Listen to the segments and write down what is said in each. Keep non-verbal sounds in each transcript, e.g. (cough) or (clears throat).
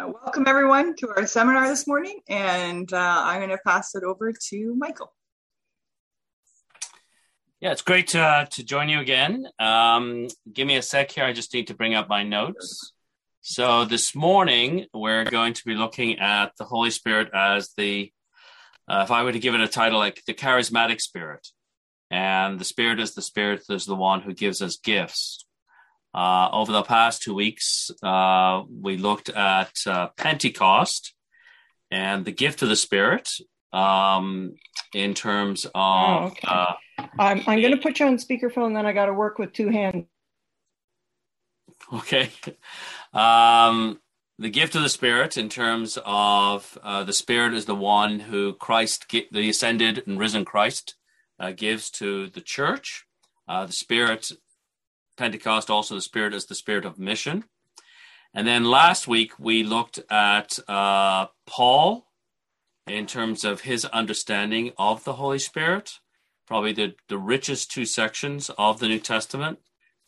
Uh, welcome everyone to our seminar this morning, and uh, I'm going to pass it over to Michael. Yeah, it's great to, uh, to join you again. Um, give me a sec here. I just need to bring up my notes. So this morning we're going to be looking at the Holy Spirit as the, uh, if I were to give it a title, like the charismatic Spirit, and the Spirit is the Spirit is the one who gives us gifts. Uh, over the past two weeks, uh, we looked at uh, Pentecost and the gift of the Spirit um, in terms of. Oh, okay. Uh, I'm, I'm going to put you on speakerphone, then I got to work with two hands. Okay. (laughs) Um, the gift of the Spirit, in terms of uh, the Spirit, is the one who Christ, the ascended and risen Christ, uh, gives to the church. the Spirit Pentecost, also the Spirit is the Spirit of mission. And then last week we looked at uh, Paul in terms of his understanding of the Holy Spirit, probably the, the richest two sections of the New Testament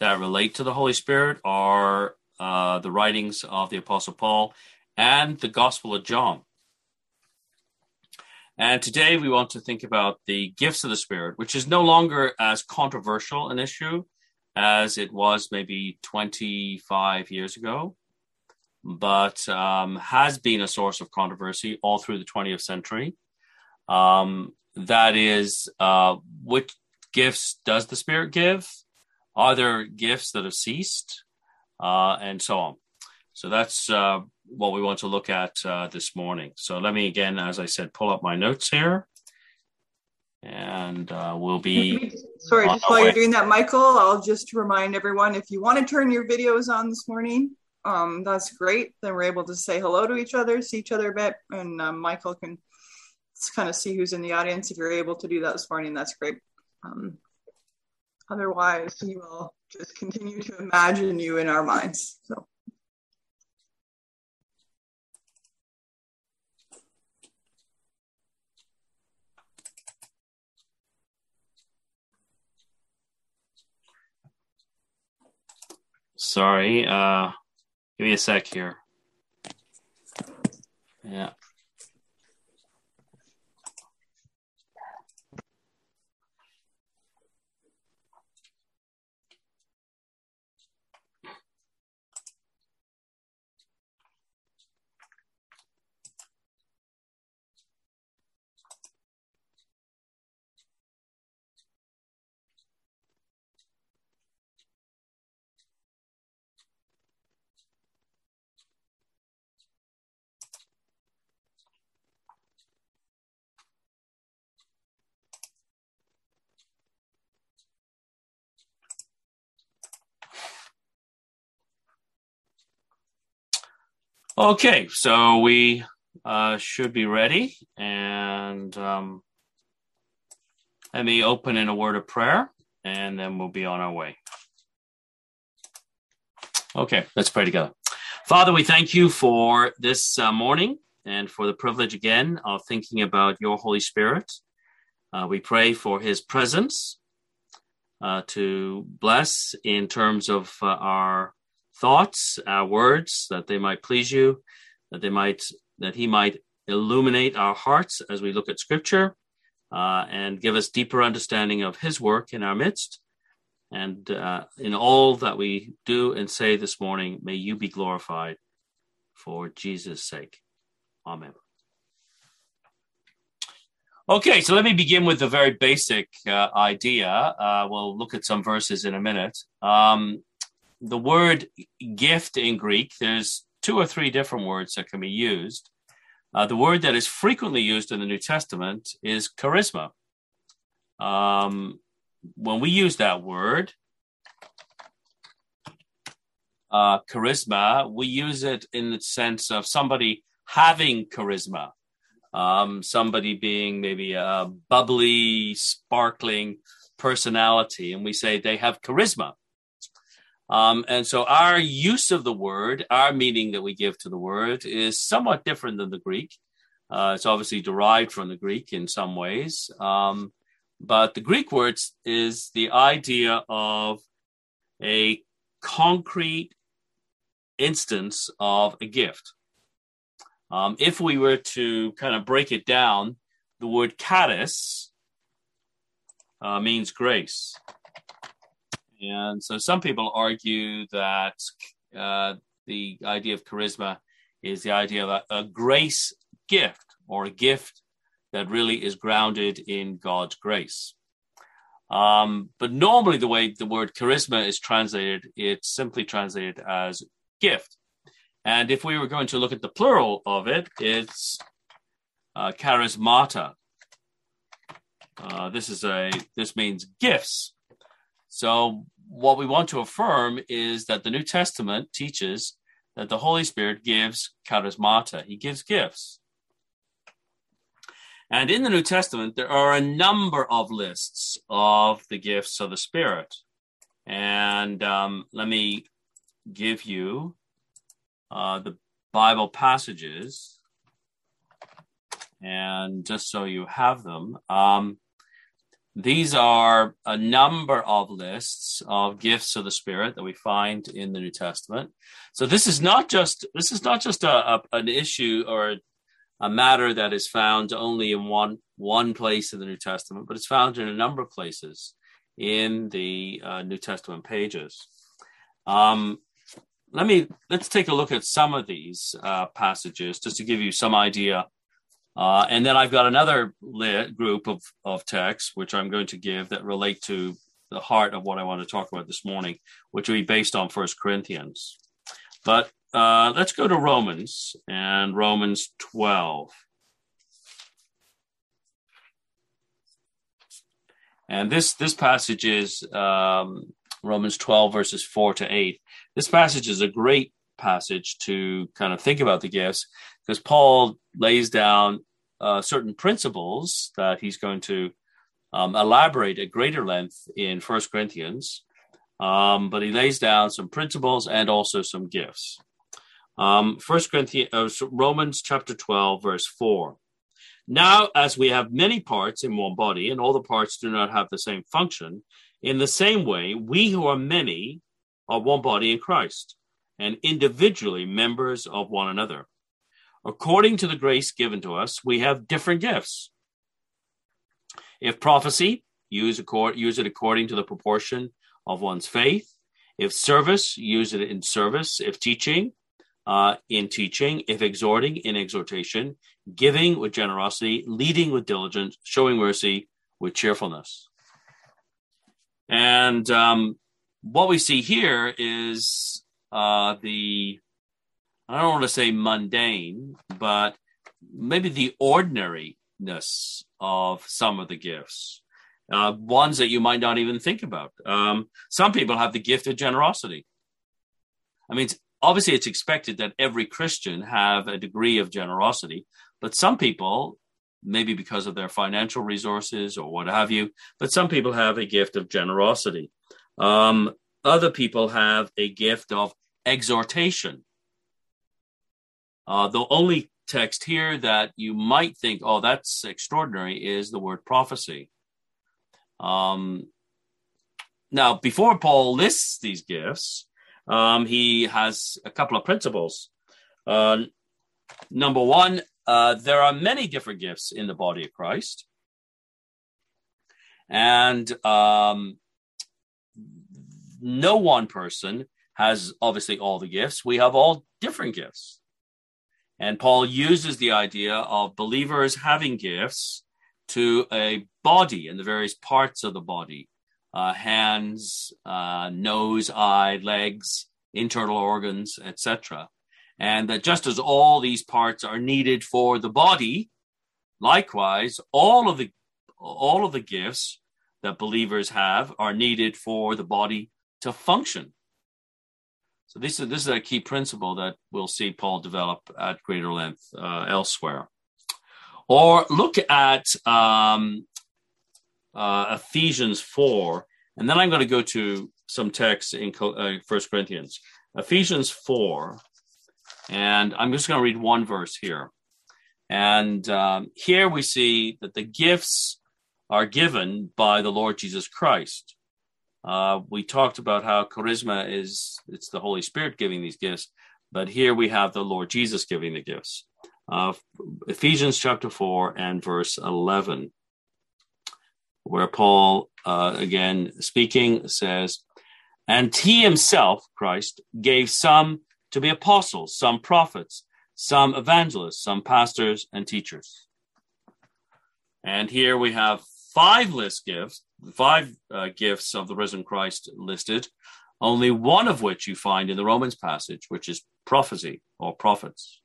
that relate to the Holy Spirit are uh, the writings of the Apostle Paul and the Gospel of John. And today we want to think about the gifts of the Spirit, which is no longer as controversial an issue as it was maybe 25 years ago, but um, has been a source of controversy all through the 20th century. Um, that is, uh, which gifts does the Spirit give? Are there gifts that have ceased? Uh, and so on. So that's uh, what we want to look at uh, this morning. So let me again, as I said, pull up my notes here and uh, we'll be. Sorry, just while way. you're doing that, Michael, I'll just remind everyone if you want to turn your videos on this morning, um, that's great. Then we're able to say hello to each other, see each other a bit, and um, Michael can kind of see who's in the audience. If you're able to do that this morning, that's great. Um, otherwise, we will just continue to imagine you in our minds. So. Sorry. Uh, give me a sec here. Yeah. Okay, so we uh, should be ready. And um, let me open in a word of prayer, and then we'll be on our way. Okay, let's pray together. Father, we thank you for this uh, morning and for the privilege again of thinking about your Holy Spirit. Uh, we pray for his presence uh, to bless in terms of uh, our thoughts, our words, that they might please you, that they might that He might illuminate our hearts as we look at Scripture, uh, and give us deeper understanding of His work in our midst. And uh, in all that we do and say this morning, may you be glorified for Jesus' sake. Amen. Okay, so let me begin with the very basic uh, idea. Uh, we'll look at some verses in a minute. Um, the word gift in Greek, there's two or three different words that can be used. Uh, the word that is frequently used in the New Testament is charisma. Um, when we use that word, uh, charisma, we use it in the sense of somebody having charisma, um, somebody being maybe a bubbly, sparkling personality, and we say they have charisma. Um, and so our use of the word, our meaning that we give to the word, is somewhat different than the Greek. Uh, it's obviously derived from the Greek in some ways. Um, but the Greek word is the idea of a concrete instance of a gift. Um, if we were to kind of break it down, the word charis uh, means grace. And so some people argue that uh, the idea of charisma is the idea of a, a grace gift or a gift that really is grounded in God's grace. Um, but normally, the way the word charisma is translated, it's simply translated as gift. And if we were going to look at the plural of it, it's uh, charismata. Uh, this is a this means gifts. So what we want to affirm is that the New Testament teaches that the Holy Spirit gives charismata. He gives gifts. And in the New Testament, there are a number of lists of the gifts of the Spirit. And um, let me give you uh, the Bible passages. And just so you have them, um, these are a number of lists of gifts of the Spirit that we find in the New Testament. So this is not just this is not just a, a an issue or a matter that is found only in one one place in the New Testament, but it's found in a number of places in the uh, New Testament pages. Um, let me let's take a look at some of these uh, passages just to give you some idea. Uh, and then I've got another lit group of, of texts which I'm going to give that relate to the heart of what I want to talk about this morning, which will be based on First Corinthians. But uh, let's go to Romans and Romans 12. And this this passage is um, Romans 12 verses 4 to 8. This passage is a great passage to kind of think about the gifts because Paul lays down uh, certain principles that he's going to um, elaborate at greater length in First Corinthians. Um, but he lays down some principles and also some gifts. Um, First Corinthians, uh, Romans chapter 12, verse 4. Now, as we have many parts in one body, and all the parts do not have the same function, in the same way, we who are many are one body in Christ, and individually members of one another. According to the grace given to us, we have different gifts. If prophecy, use, accord, use it according to the proportion of one's faith. If service, use it in service. If teaching, uh, in teaching, if exhorting, in exhortation, giving with generosity, leading with diligence, showing mercy with cheerfulness. And um, what we see here is uh, the, I don't want to say mundane, but maybe the ordinariness of some of the gifts, uh, ones that you might not even think about. Um, some people have the gift of generosity. I mean, obviously it's expected that every Christian have a degree of generosity, but some people, maybe because of their financial resources or what have you, but some people have a gift of generosity. Um, other people have a gift of exhortation. Uh, the only text here that you might think, oh, that's extraordinary, is the word prophecy. Um, now, before Paul lists these gifts, um, he has a couple of principles. Uh, number one, uh, there are many different gifts in the body of Christ. And um, no one person has obviously all the gifts. We have all different gifts. And Paul uses the idea of believers having gifts to a body and the various parts of the body uh, hands, uh, nose, eye, legs, internal organs, etc. And that just as all these parts are needed for the body, likewise, all of the all of the gifts that believers have are needed for the body to function. So this is this is a key principle that we'll see Paul develop at greater length uh, elsewhere. Or look at um, uh, Ephesians 4, and then I'm going to go to some texts in uh, First Corinthians. Ephesians 4, and I'm just going to read one verse here. And um, here we see that the gifts are given by the Lord Jesus Christ. Uh, we talked about how charisma is it's the Holy Spirit giving these gifts, but here we have the Lord Jesus giving the gifts. uh, Ephesians chapter 4 and verse 11, where Paul, uh, again speaking, says, And he himself, Christ, gave some to be apostles, some prophets, some evangelists, some pastors and teachers. And here we have five list gifts, five uh, gifts of the risen Christ listed, only one of which you find in the Romans passage, which is prophecy or prophets.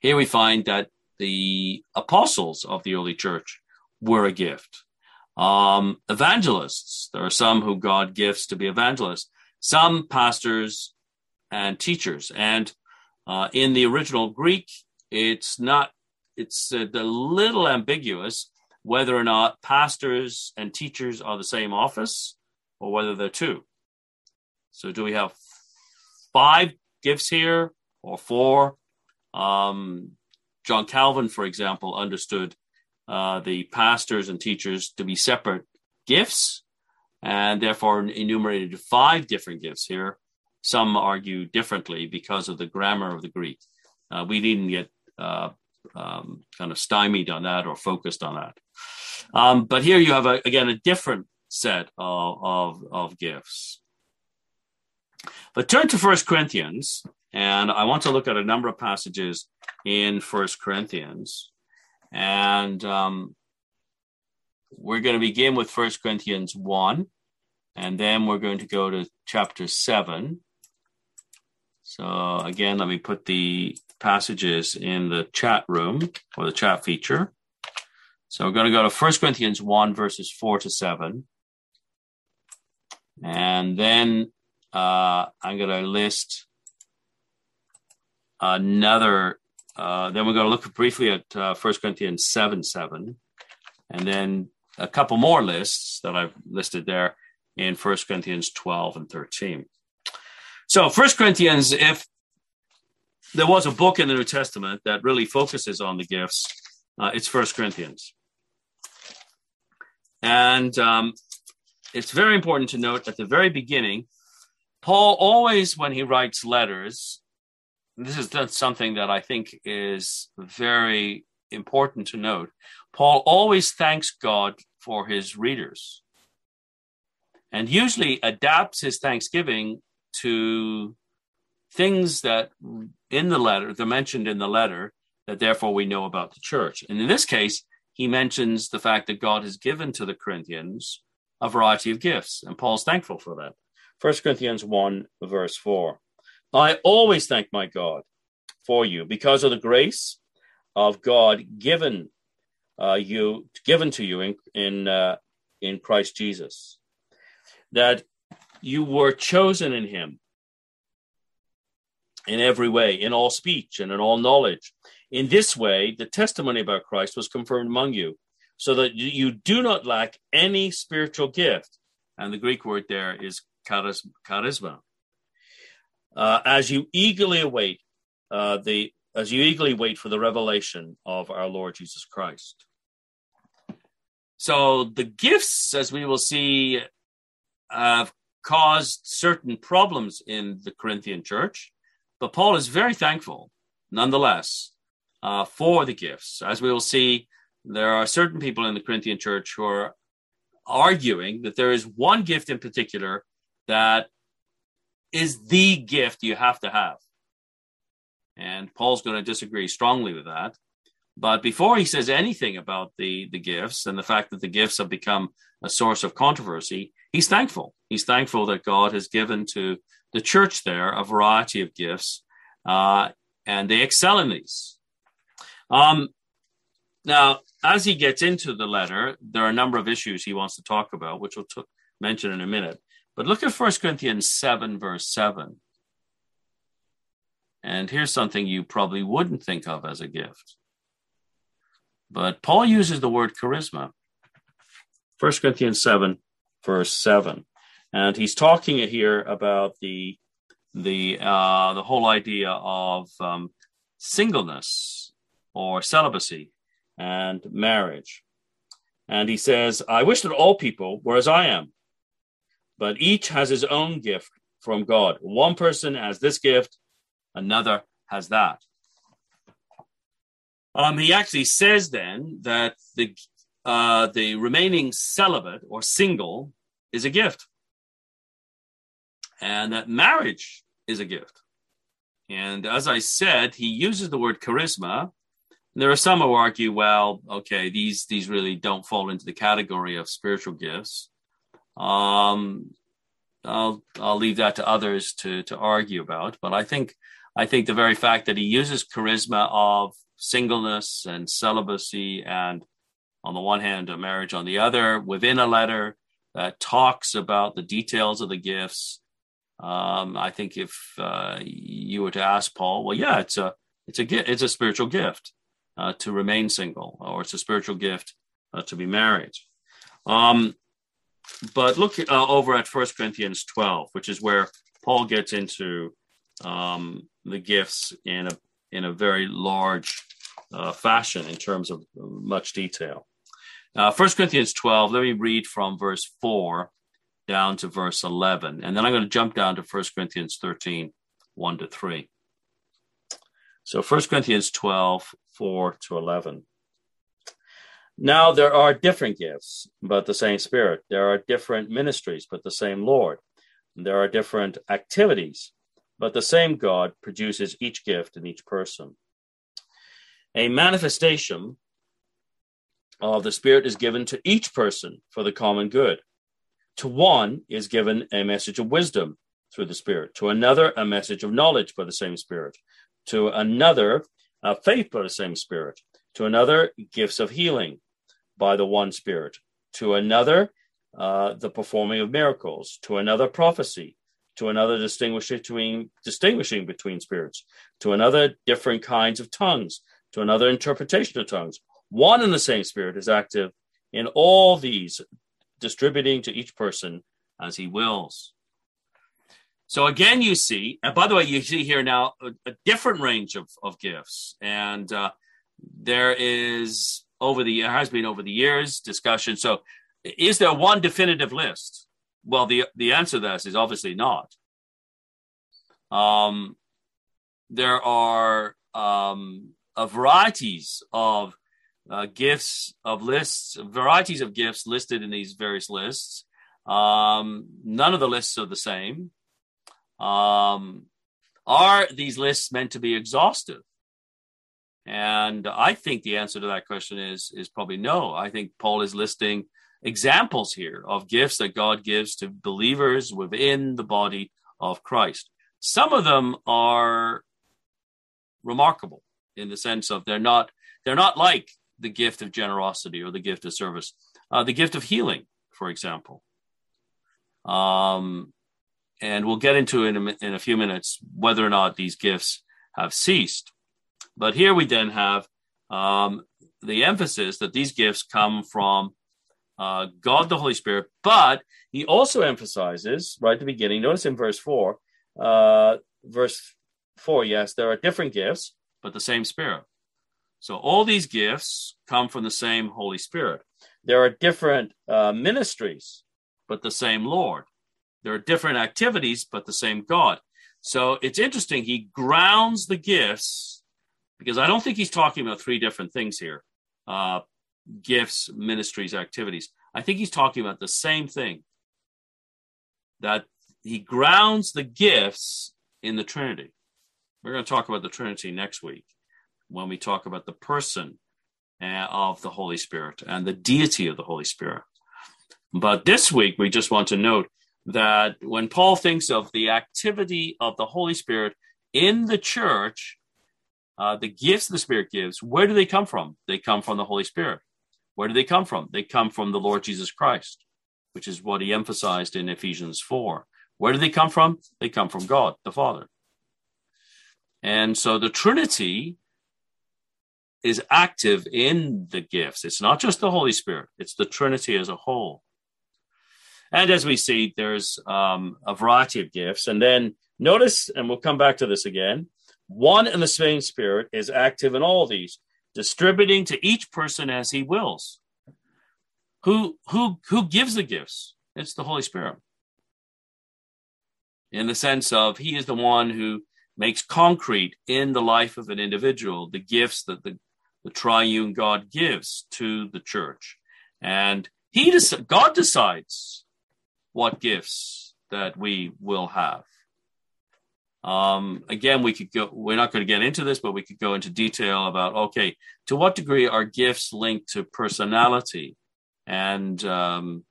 Here we find that the apostles of the early church were a gift. Um, evangelists, there are some who God gifts to be evangelists, some pastors and teachers. And uh, in the original Greek, it's not, it's uh, a little ambiguous whether or not pastors and teachers are the same office or whether they're two. So do we have five gifts here or four? Um, John Calvin, for example, understood uh, the pastors and teachers to be separate gifts and therefore enumerated five different gifts here. Some argue differently because of the grammar of the Greek. Uh, we didn't get uh, um, kind of stymied on that or focused on that. Um, but here you have, a, again, a different set of, of, of gifts. But turn to First Corinthians, and I want to look at a number of passages in First Corinthians. And um, we're going to begin with First Corinthians 1, and then we're going to go to chapter 7. So, again, let me put the passages in the chat room or the chat feature. So we're going to go to 1 Corinthians 1, verses 4 to 7. And then uh, I'm going to list another, uh, then we're going to look briefly at uh, 1 Corinthians 7 7. And then a couple more lists that I've listed there in 1 Corinthians 12 and 13. So, 1 Corinthians, if there was a book in the New Testament that really focuses on the gifts, uh, it's First Corinthians. And um, it's very important to note at the very beginning, Paul always, when he writes letters, this is something that I think is very important to note. Paul always thanks God for his readers and usually adapts his thanksgiving to things that in the letter, they're mentioned in the letter that therefore we know about the church. And in this case, he mentions the fact that God has given to the Corinthians a variety of gifts, and Paul's thankful for that. 1 Corinthians 1, verse 4. I always thank my God for you because of the grace of God given uh, you given to you in in, uh, in Christ Jesus, that you were chosen in Him in every way, in all speech and in all knowledge. In this way, the testimony about Christ was confirmed among you, so that you do not lack any spiritual gift. And the Greek word there is charisma. Uh, as you eagerly await uh, the as you eagerly wait for the revelation of our Lord Jesus Christ. So the gifts, as we will see, have caused certain problems in the Corinthian church. But Paul is very thankful, nonetheless, uh, for the gifts. As we will see, there are certain people in the Corinthian church who are arguing that there is one gift in particular that is the gift you have to have. And Paul's going to disagree strongly with that. But before he says anything about the, the gifts and the fact that the gifts have become a source of controversy, he's thankful. He's thankful that God has given to the church there a variety of gifts, uh, and they excel in these. Um, now, as he gets into the letter, there are a number of issues he wants to talk about, which we'll t- mention in a minute. But look at 1 Corinthians 7, verse 7. And here's something you probably wouldn't think of as a gift. But Paul uses the word charisma. 1 Corinthians 7, verse 7 and he's talking here about the the uh, the whole idea of um, singleness or celibacy and marriage. And he says, I wish that all people were as I am, but each has his own gift from God. One person has this gift, another has that. Um, he actually says then that the uh, the remaining celibate or single is a gift, and that marriage is a gift. And as I said, he uses the word charisma. And There are some who argue, well, okay, these these really don't fall into the category of spiritual gifts. Um, I'll I'll leave that to others to to argue about. But I think I think the very fact that he uses charisma of singleness and celibacy and on the one hand a marriage on the other within a letter that talks about the details of the gifts um, i think if uh, you were to ask paul well yeah it's a it's a it's a spiritual gift uh, to remain single or it's a spiritual gift uh, to be married um, but look uh, over at First corinthians 12 which is where paul gets into um, the gifts in a in a very large uh, fashion in terms of much detail. Uh, 1 Corinthians 12, let me read from verse 4 down to verse 11. And then I'm going to jump down to 1 Corinthians 13, 1 to 3. So 1 Corinthians 12, 4 to 11. Now there are different gifts, but the same Spirit. There are different ministries, but the same Lord. There are different activities, but the same God produces each gift in each person. A manifestation of the Spirit is given to each person for the common good. To one is given a message of wisdom through the Spirit, to another, a message of knowledge by the same Spirit, to another, a faith by the same Spirit, to another, gifts of healing by the one Spirit, to another, uh, the performing of miracles, to another, prophecy, to another, distinguishing between, distinguishing between spirits, to another, different kinds of tongues. To another interpretation of tongues. One and the same Spirit is active in all these, distributing to each person as he wills. So again, you see, and by the way, you see here now a, a different range of, of gifts. And uh, there is over the has been over the years discussion. So is there one definitive list? Well, the the answer to that is obviously not. Um, there are um, varieties of uh, gifts of lists, varieties of gifts listed in these various lists. Um, none of the lists are the same. Um, are these lists meant to be exhaustive? And I think the answer to that question is is probably no. I think Paul is listing examples here of gifts that God gives to believers within the body of Christ. Some of them are remarkable in the sense of they're not they're not like the gift of generosity or the gift of service, uh, the gift of healing, for example. Um, and we'll get into in a, in a few minutes whether or not these gifts have ceased. But here we then have um, the emphasis that these gifts come from uh, God the Holy Spirit, but he also emphasizes right at the beginning. Notice in verse four, uh, verse four. Yes, there are different gifts, but the same Spirit. So all these gifts come from the same Holy Spirit. There are different uh, ministries, but the same Lord. There are different activities, but the same God. So it's interesting. He grounds the gifts because I don't think he's talking about three different things here uh, gifts, ministries, activities. I think he's talking about the same thing that he grounds the gifts in the Trinity. We're going to talk about the Trinity next week when we talk about the person uh, of the Holy Spirit and the deity of the Holy Spirit. But this week, we just want to note that when Paul thinks of the activity of the Holy Spirit in the church, uh, the gifts the Spirit gives, where do they come from? They come from the Holy Spirit. Where do they come from? They come from the Lord Jesus Christ, which is what he emphasized in Ephesians 4. Where do they come from? They come from God, the Father. And so the Trinity is active in the gifts. It's not just the Holy Spirit, it's the Trinity as a whole. And as we see, there's um, a variety of gifts. And then notice, and we'll come back to this again one and the same Spirit is active in all these, distributing to each person as he wills. Who, who, who gives the gifts? It's the Holy Spirit. In the sense of he is the one who makes concrete in the life of an individual the gifts that the, the triune God gives to the church. And he God decides what gifts that we will have. Um, again, we could go, we're not going to get into this, but we could go into detail about okay, to what degree are gifts linked to personality? And um,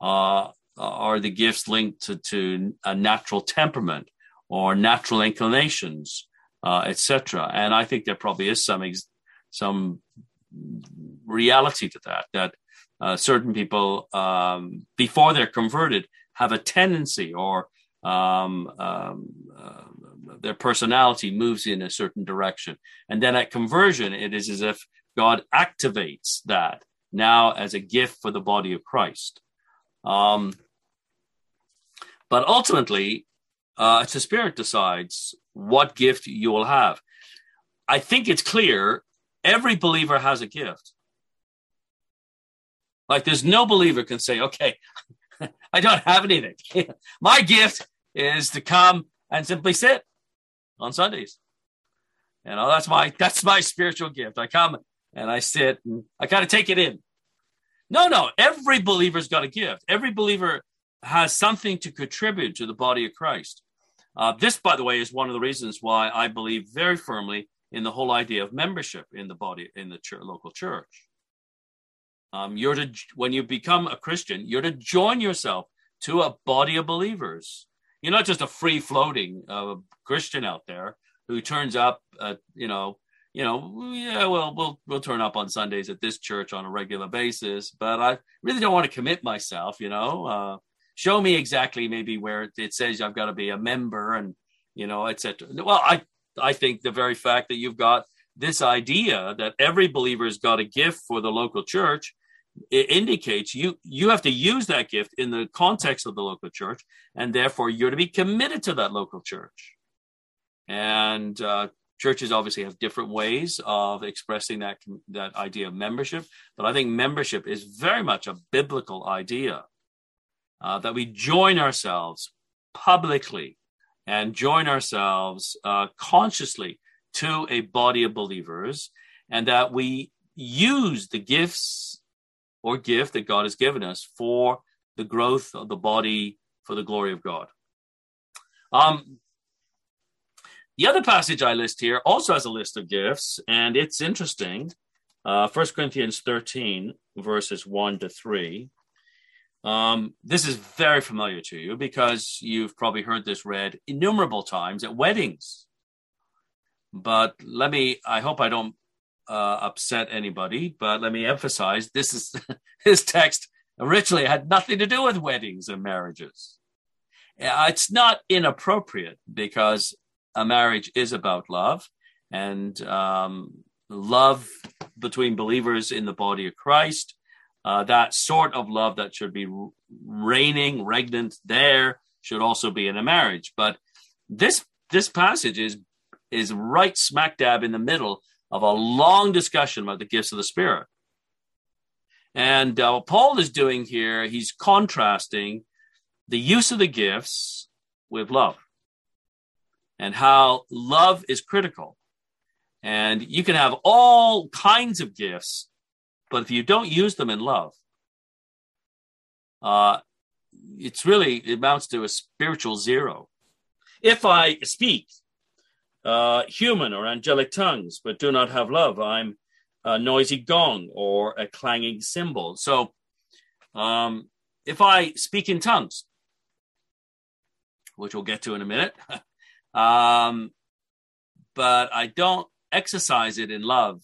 uh, are the gifts linked to, to a natural temperament or natural inclinations, uh, etc.? And I think there probably is some ex- some reality to that. That uh, certain people, um, before they're converted, have a tendency or um, um, uh, their personality moves in a certain direction. And then at conversion, it is as if God activates that now as a gift for the body of Christ. Um, but ultimately, uh, it's the Spirit decides what gift you will have. I think it's clear every believer has a gift. Like there's no believer can say, okay, (laughs) I don't have anything. (laughs) My gift is to come and simply sit on Sundays. You know, that's my that's my spiritual gift. I come and I sit and I kind of take it in. No, no, every believer's got a gift. Every believer has something to contribute to the body of Christ. Uh, this, by the way, is one of the reasons why I believe very firmly in the whole idea of membership in the body in the church, local church. Um, you're to when you become a Christian, you're to join yourself to a body of believers. You're not just a free floating uh, Christian out there who turns up, at, you know, you know, yeah, well, we'll we'll turn up on Sundays at this church on a regular basis, but I really don't want to commit myself. You know, uh, show me exactly maybe where it says I've got to be a member and you know, etc. Well, I I think the very fact that you've got this idea that every believer's got a gift for the local church it indicates you you have to use that gift in the context of the local church and therefore you're to be committed to that local church. And uh, churches obviously have different ways of expressing that that idea of membership but i think membership is very much a biblical idea uh, that we join ourselves publicly and join ourselves uh, consciously to a body of believers and that we use the gifts or gift that God has given us for the growth of the body for the glory of God. Um, the other passage I list here also has a list of gifts, and it's interesting. Uh, 1 Corinthians 13, verses 1 to 3. Um, this is very familiar to you because you've probably heard this read innumerable times at weddings. But let me, I hope I don't uh, upset anybody, but let me emphasize this is (laughs) his text originally had nothing to do with weddings and marriages. Uh, it's not inappropriate because a marriage is about love and um, love between believers in the body of Christ. Uh, that sort of love that should be reigning, regnant there should also be in a marriage. But this this passage is is right smack dab in the middle of a long discussion about the gifts of the Spirit. And uh, what Paul is doing here, he's contrasting the use of the gifts with love and how love is critical. And you can have all kinds of gifts, but if you don't use them in love, uh, it's really, it amounts to a spiritual zero. If I speak uh, human or angelic tongues, but do not have love. I'm a noisy gong or a clanging cymbal. So um, if I speak in tongues, which we'll get to in a minute, (laughs) um, but I don't exercise it in love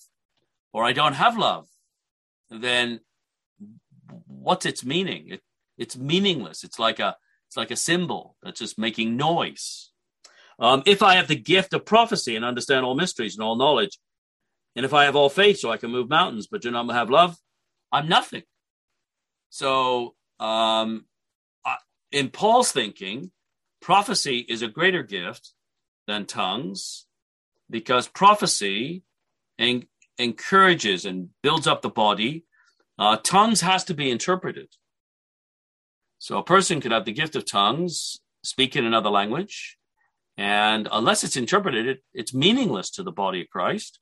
or I don't have love, then what's its meaning? It, it's meaningless. It's like a it's like a cymbal that's just making noise. Um, if I have the gift of prophecy and understand all mysteries and all knowledge, and if I have all faith so I can move mountains, but do not have love, I'm nothing. So, um, in Paul's thinking, prophecy is a greater gift than tongues because prophecy en- encourages and builds up the body. Uh, tongues has to be interpreted. So a person could have the gift of tongues, speak in another language, and unless it's interpreted, it, it's meaningless to the body of Christ.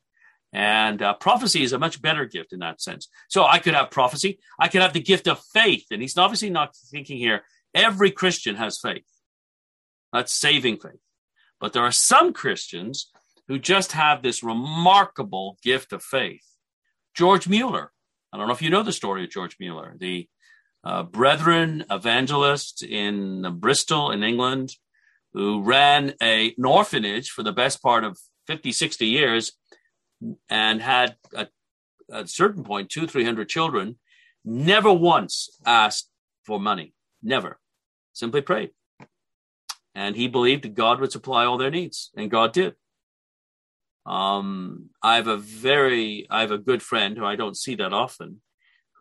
And uh, prophecy is a much better gift in that sense. So I could have prophecy. I could have the gift of faith. And he's obviously not thinking here, every Christian has faith. That's saving faith. But there are some Christians who just have this remarkable gift of faith. George Mueller. I don't know if you know the story of George Mueller, the uh, Brethren evangelist in Bristol in England, who ran a, an orphanage for the best part of 50, 60 years and had at a certain point two, 300 children, never once asked for money. Never. Simply prayed. And he believed that God would supply all their needs, and God did. Um, I have a very, I have a good friend who I don't see that often,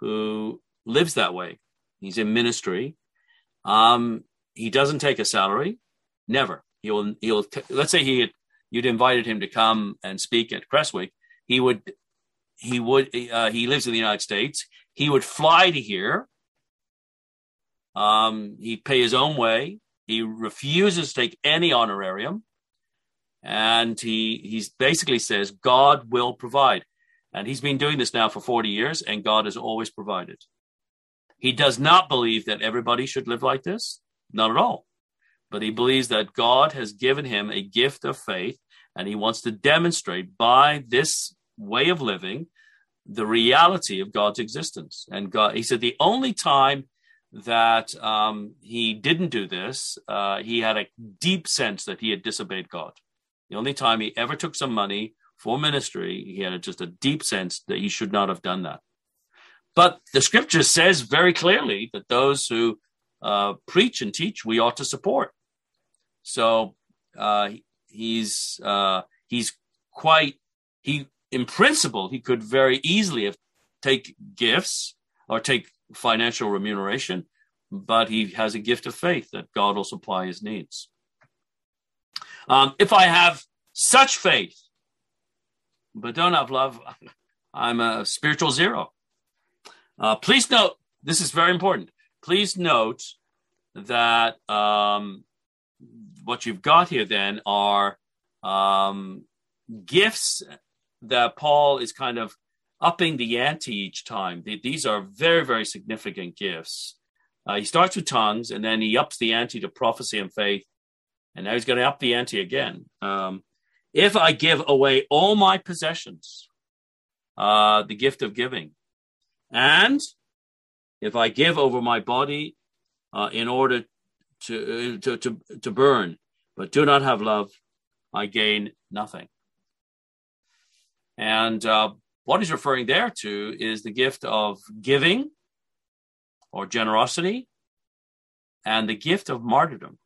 who lives that way. He's in ministry. Um, he doesn't take a salary, never. He'll, he'll. T- let's say he had, you'd invited him to come and speak at Crestwicke. He would, he would. Uh, he lives in the United States. He would fly to here. Um, he'd pay his own way. He refuses to take any honorarium and he he's basically says God will provide. And he's been doing this now for 40 years, and God has always provided. He does not believe that everybody should live like this, not at all. But he believes that God has given him a gift of faith, and he wants to demonstrate by this way of living the reality of God's existence. And God, he said, the only time that um, he didn't do this, uh, he had a deep sense that he had disobeyed God. The only time he ever took some money for ministry, he had just a deep sense that he should not have done that. But the scripture says very clearly that those who uh, preach and teach, we ought to support. So uh, he's uh, he's quite he in principle he could very easily have take gifts or take financial remuneration, but he has a gift of faith that God will supply his needs. Um, if I have such faith, but don't have love, (laughs) I'm a spiritual zero. Uh, please note, this is very important. Please note that um, what you've got here then are um, gifts that Paul is kind of upping the ante each time. These are very, very significant gifts. Uh, he starts with tongues and then he ups the ante to prophecy and faith and now he's going to up the ante again. Um, if I give away all my possessions, uh, the gift of giving, and if I give over my body uh, in order to, uh, to, to, to burn, but do not have love, I gain nothing. And uh, what he's referring there to is the gift of giving or generosity and the gift of martyrdom.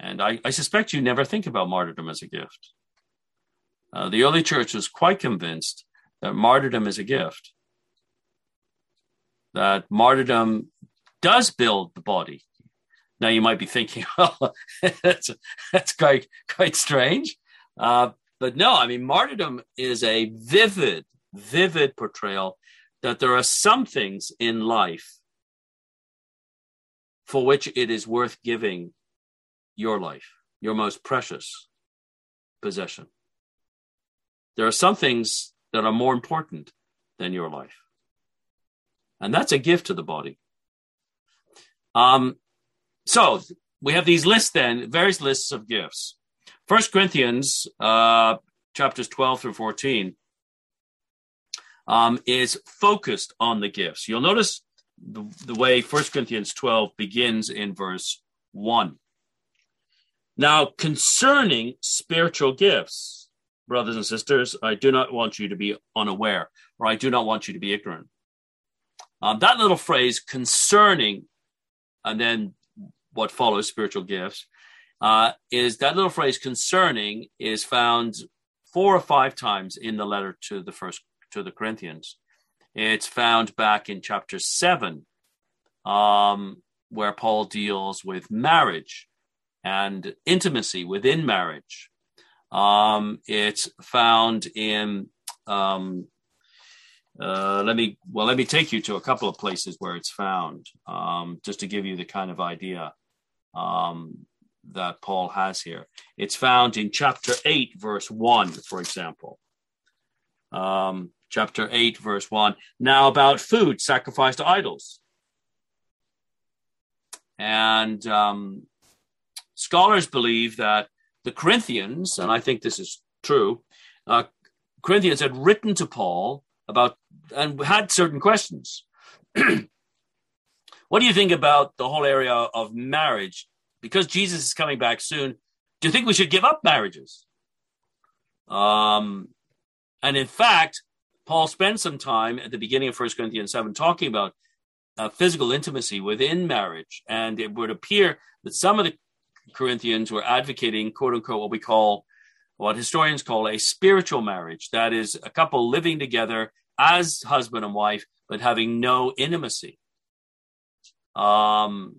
And I, I suspect you never think about martyrdom as a gift. Uh, the early church was quite convinced that martyrdom is a gift, that martyrdom does build the body. Now you might be thinking, (laughs) oh, that's, that's quite, quite strange. Uh, but no, I mean, martyrdom is a vivid, vivid portrayal that there are some things in life for which it is worth giving your life, your most precious possession. There are some things that are more important than your life. And that's a gift to the body. Um, so we have these lists then, various lists of gifts. First Corinthians, uh, chapters 12 through 14, um, is focused on the gifts. You'll notice the, the way First Corinthians 12 begins in verse 1. Now, concerning spiritual gifts, brothers and sisters, I do not want you to be unaware, or I do not want you to be ignorant. Um, that little phrase, concerning, and then what follows, spiritual gifts, uh, is that little phrase, concerning, is found four or five times in the letter to the first to the Corinthians. It's found back in chapter seven, um, where Paul deals with marriage and intimacy within marriage. Um, it's found in um, uh, let me well let me take you to a couple of places where it's found um, just to give you the kind of idea um, that Paul has here. It's found in chapter 8, verse 1, for example. Um, chapter 8, verse 1. Now, about food sacrificed to idols. And um, scholars believe that the Corinthians, and I think this is true, uh, Corinthians had written to Paul about and had certain questions. (clears throat) what do you think about the whole area of marriage? Because Jesus is coming back soon, do you think we should give up marriages? Um, and in fact, Paul spends some time at the beginning of 1 Corinthians 7 talking about uh, physical intimacy within marriage. And it would appear that some of the Corinthians were advocating, quote unquote, what we call, what historians call a spiritual marriage. That is, a couple living together as husband and wife, but having no intimacy. Um,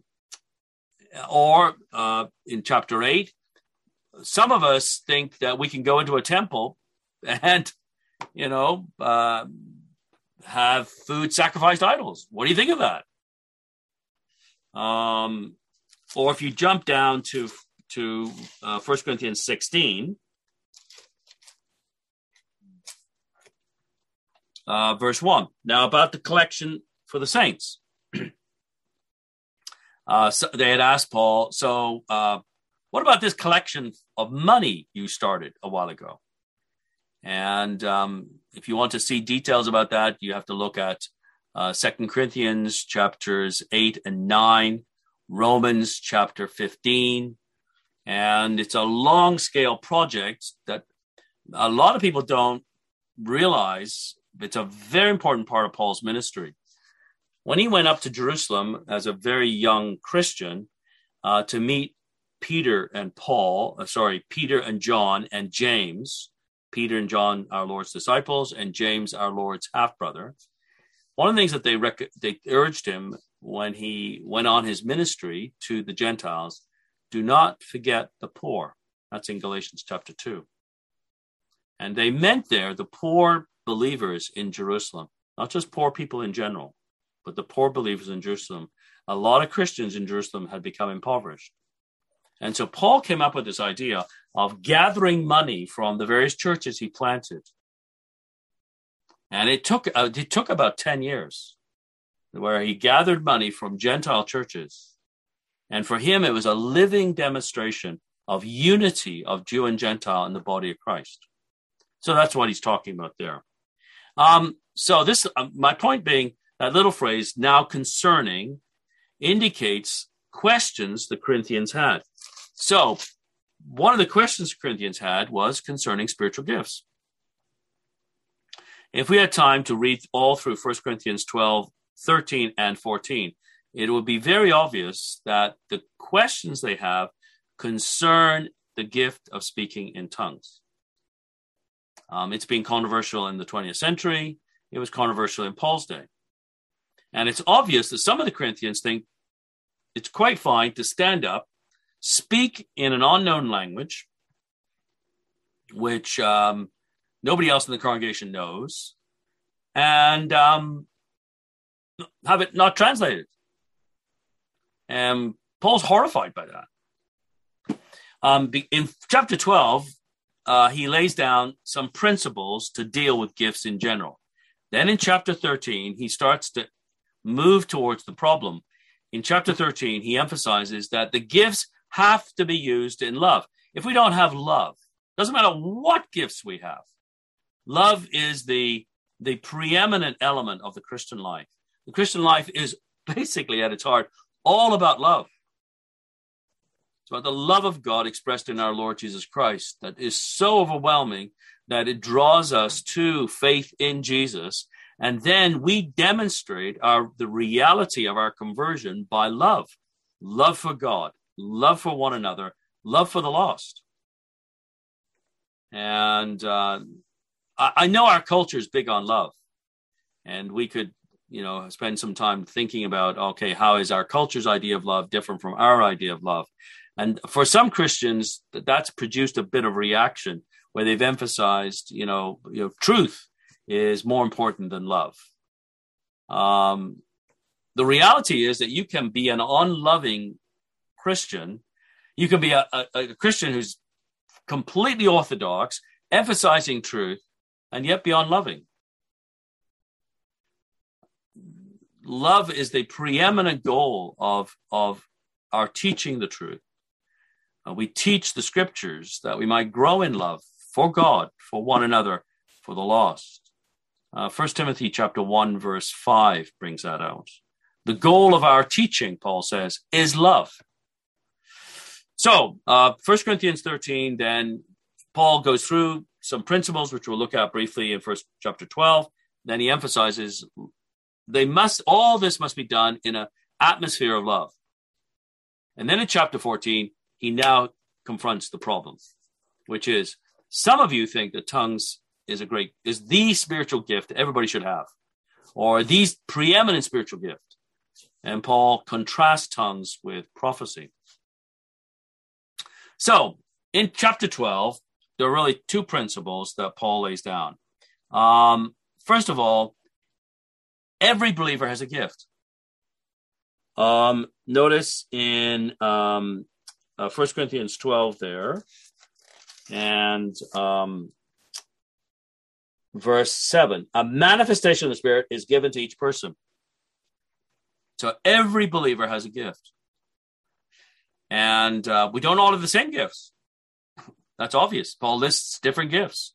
or uh, in chapter 8, some of us think that we can go into a temple and, you know, uh, have food sacrificed idols. What do you think of that? Um, or if you jump down to to uh, 1 Corinthians 16, uh, verse 1. Now, about the collection for the saints. (clears throat) uh, so they had asked Paul, so uh, what about this collection of money you started a while ago? And um, if you want to see details about that, you have to look at uh, Second Corinthians chapters 8 and 9, Romans chapter 15. And it's a long scale project that a lot of people don't realize. It's a very important part of Paul's ministry. When he went up to Jerusalem as a very young Christian uh, to meet Peter and Paul, uh, sorry, Peter and John and James, Peter and John, our Lord's disciples, and James, our Lord's half brother. One of the things that they rec- they urged him when he went on his ministry to the Gentiles, do not forget the poor. That's in Galatians chapter 2. And they meant there the poor believers in Jerusalem, not just poor people in general, but the poor believers in Jerusalem. A lot of Christians in Jerusalem had become impoverished. And so Paul came up with this idea of gathering money from the various churches he planted. And it took, uh, it took about 10 years where he gathered money from Gentile churches. And for him, it was a living demonstration of unity of Jew and Gentile in the body of Christ. So that's what he's talking about there. Um, so this, uh, my point being, that little phrase "now concerning" indicates questions the Corinthians had. So, one of the questions the Corinthians had was concerning spiritual gifts. If we had time to read all through 1 Corinthians 12, 13, and 14, it would be very obvious that the questions they have concern the gift of speaking in tongues. Um, it's been controversial in the 20th century. It was controversial in Paul's day. And it's obvious that some of the Corinthians think it's quite fine to stand up, speak in an unknown language, which um, nobody else in the congregation knows, and um, have it not translated. And Paul's horrified by that. Um, in chapter 12, uh, he lays down some principles to deal with gifts in general. Then in chapter 13, he starts to move towards the problem. In chapter 13, he emphasizes that the gifts have to be used in love. If we don't have love, doesn't matter what gifts we have, love is the, the preeminent element of the Christian life. The Christian life is (laughs) basically at its heart all about love. It's about the love of God expressed in our Lord Jesus Christ that is so overwhelming that it draws us to faith in Jesus and then we demonstrate our, the reality of our conversion by love love for God, love for one another, love for the lost. And uh, I, I know our culture is big on love. And we could, you know, spend some time thinking about okay, how is our culture's idea of love different from our idea of love? And for some Christians, that's produced a bit of reaction where they've emphasized, you know, you know, truth is more important than love. Um, the reality is that you can be an unloving Christian. You can be a, a, a Christian who's completely orthodox, emphasizing truth, and yet be unloving. Love is the preeminent goal of, of our teaching the truth. Uh, we teach the scriptures that we might grow in love for God, for one another, for the lost. Uh, Timothy chapter 1 verse 5 brings that out. The goal of our teaching, Paul says, is love. So, uh, 1 Corinthians 13, then Paul goes through some principles, which we'll look at briefly in first chapter 12. Then he emphasizes they must, all this must be done in an atmosphere of love. And then in chapter 14, he now confronts the problem, which is some of you think that tongues is a great, is the spiritual gift everybody should have, or the preeminent spiritual gift. And Paul contrasts tongues with prophecy. So in chapter 12, there are really two principles that Paul lays down. Um, first of all, every believer has a gift. Um, notice in um, uh, 1 Corinthians 12 there, and um, verse 7 a manifestation of the Spirit is given to each person. So every believer has a gift. And uh, we don't all have the same gifts. That's obvious. Paul lists different gifts.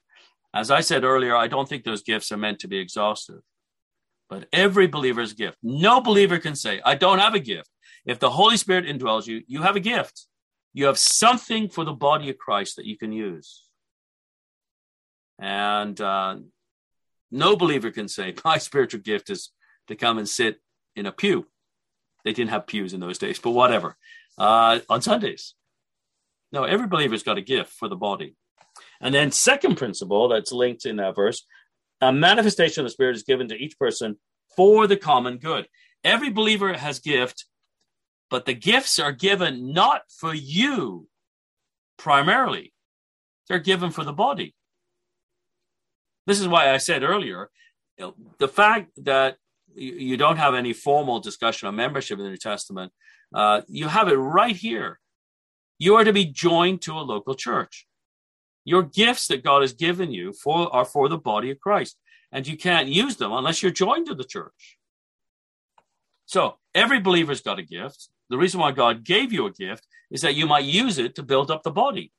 As I said earlier, I don't think those gifts are meant to be exhaustive. But every believer's gift. No believer can say, I don't have a gift. If the Holy Spirit indwells you, you have a gift. You have something for the body of Christ that you can use. And uh, no believer can say, My (laughs) spiritual gift is to come and sit in a pew. They didn't have pews in those days, but whatever. Uh, on Sundays. No, every believer's got a gift for the body. And then, second principle that's linked in that verse a manifestation of the Spirit is given to each person for the common good. Every believer has gift, but the gifts are given not for you primarily, they're given for the body. This is why I said earlier the fact that you don't have any formal discussion on membership in the New Testament, uh, you have it right here. You are to be joined to a local church. Your gifts that God has given you for are for the body of Christ, and you can't use them unless you're joined to the church. So every believer's got a gift. The reason why God gave you a gift is that you might use it to build up the body.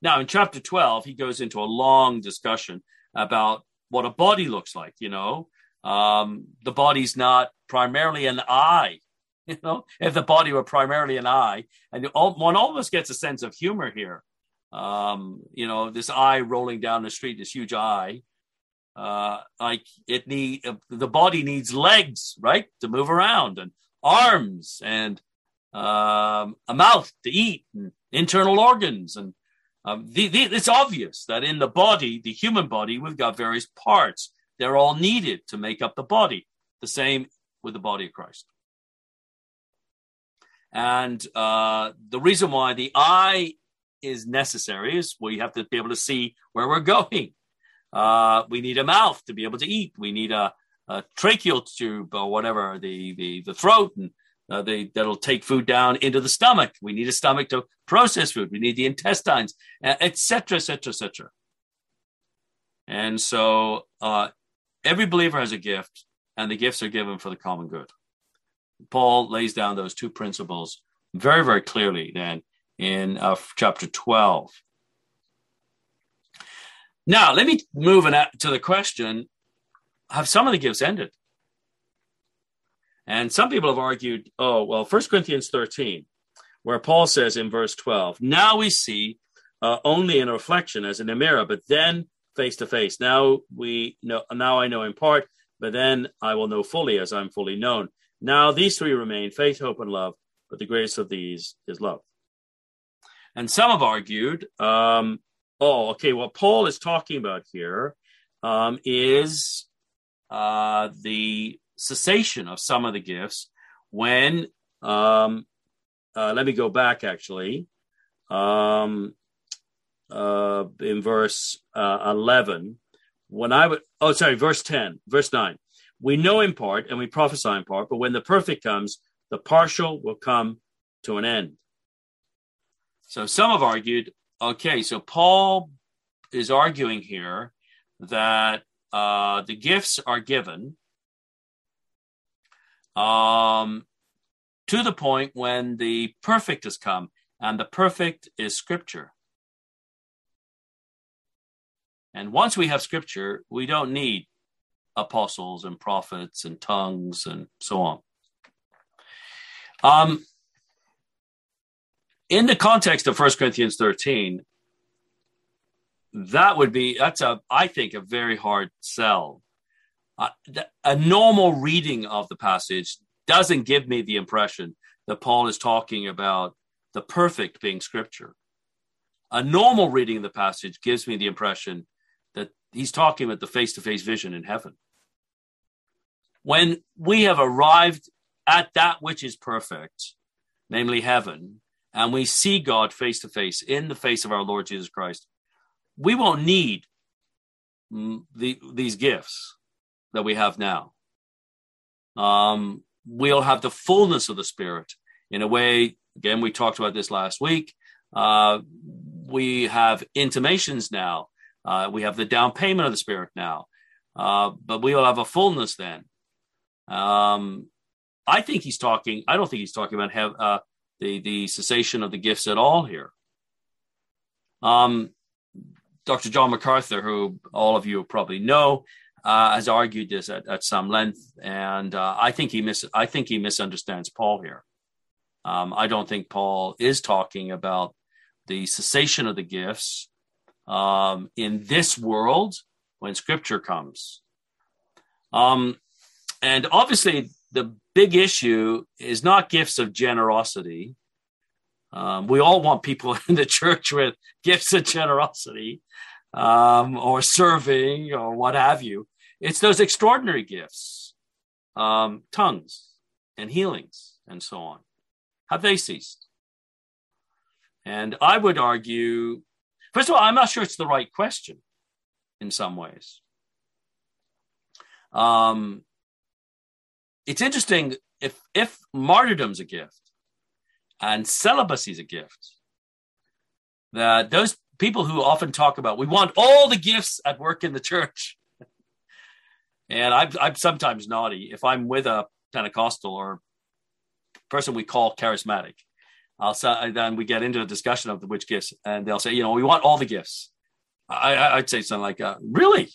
Now, in chapter 12, he goes into a long discussion about what a body looks like. You know, um, the body's not primarily an eye. (laughs) You know, if the body were primarily an eye, and one almost gets a sense of humor here um, you know, this eye rolling down the street, this huge eye. Uh, like it need the body needs legs, right, to move around, and arms, and um, a mouth to eat, and internal organs, and um, the, the, it's obvious that in the body, the human body, we've got various parts. They're all needed to make up the body. The same with the body of Christ. And uh, the reason why the eye is necessary is we have to be able to see where we're going. Uh, we need a mouth to be able to eat. We need a, a tracheal tube or whatever, the, the, the throat, and uh, they, that'll take food down into the stomach. We need a stomach to process food. We need the intestines, etc., etc., etc. And so uh, every believer has a gift, and the gifts are given for the common good. Paul lays down those two principles very, very clearly then in uh, chapter 12. Now, let me move on to the question have some of the gifts ended? And some people have argued, oh, well, 1 Corinthians 13, where Paul says in verse 12, now we see uh, only in a reflection as in a mirror, but then face to face. Now we know, now I know in part, but then I will know fully as I'm fully known. Now these three remain faith, hope, and love, but the greatest of these is love. And some have argued, um, oh, okay, what Paul is talking about here um, is uh, the cessation of some of the gifts when, um, uh, let me go back actually, um, uh, in verse uh, 11, when I would, oh, sorry, verse 10, verse 9. We know in part and we prophesy in part, but when the perfect comes, the partial will come to an end. So some have argued, okay, so Paul is arguing here that uh, the gifts are given um, to the point when the perfect has come, and the perfect is Scripture. And once we have Scripture, we don't need apostles and prophets and tongues and so on. Um, in the context of 1 Corinthians 13, that would be that's a I think a very hard sell. Uh, a normal reading of the passage doesn't give me the impression that Paul is talking about the perfect being scripture. A normal reading of the passage gives me the impression that he's talking about the face to face vision in heaven. When we have arrived at that which is perfect, namely heaven, and we see God face to face in the face of our Lord Jesus Christ, we won't need the, these gifts that we have now. Um, we'll have the fullness of the Spirit in a way. Again, we talked about this last week. Uh, we have intimations now. Uh, we have the down payment of the Spirit now, uh, but we will have a fullness then. Um, I think he's talking. I don't think he's talking about have, uh, the the cessation of the gifts at all here. Um, Dr. John MacArthur, who all of you probably know, uh, has argued this at, at some length, and uh, I think he mis- I think he misunderstands Paul here. Um, I don't think Paul is talking about the cessation of the gifts um, in this world when Scripture comes. Um, and obviously, the big issue is not gifts of generosity. Um, we all want people (laughs) in the church with gifts of generosity um, or serving or what have you. It's those extraordinary gifts, um, tongues and healings and so on. Have they ceased? And I would argue, first of all, I'm not sure it's the right question in some ways. Um, it's interesting if if martyrdom's a gift and celibacy is a gift, that those people who often talk about we want all the gifts at work in the church. (laughs) and I'm I'm sometimes naughty if I'm with a Pentecostal or person we call charismatic. I'll say then we get into a discussion of the which gifts, and they'll say, you know, we want all the gifts. I, would say something like, uh, really?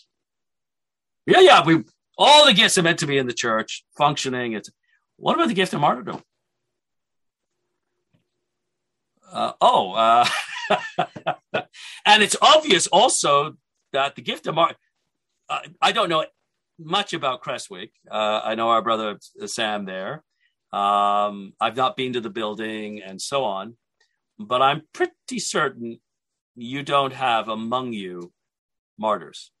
Yeah, yeah, we all the gifts are meant to be in the church, functioning. It's what about the gift of martyrdom? Uh, oh, uh, (laughs) and it's obvious also that the gift of martyrdom. Uh, I don't know much about Crestwicke. Uh, I know our brother Sam there. Um, I've not been to the building and so on, but I'm pretty certain you don't have among you martyrs.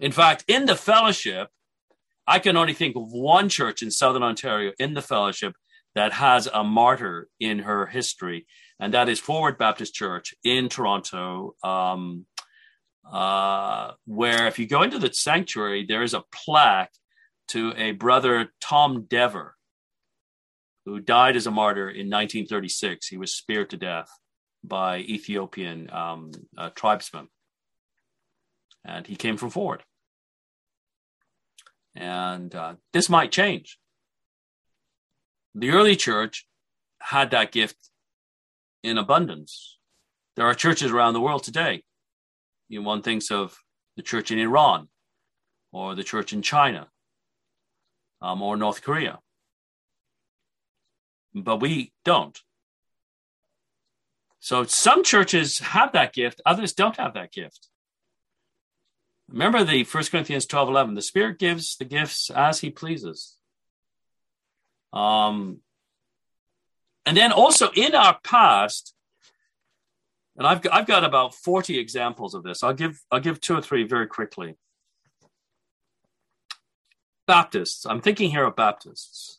In fact, in the fellowship, I can only think of one church in Southern Ontario in the fellowship that has a martyr in her history, and that is Forward Baptist Church in Toronto, um, uh, where if you go into the sanctuary, there is a plaque to a brother, Tom Dever, who died as a martyr in 1936. He was speared to death by Ethiopian um, uh, tribesmen. And he came from Forward. And uh, this might change. The early church had that gift in abundance. There are churches around the world today. You know, one thinks of the church in Iran or the church in China um, or North Korea. But we don't. So some churches have that gift, others don't have that gift. Remember the 1 Corinthians 12 11. The Spirit gives the gifts as He pleases. Um, and then also in our past, and I've I've got about 40 examples of this. I'll give I'll give two or three very quickly. Baptists. I'm thinking here of Baptists.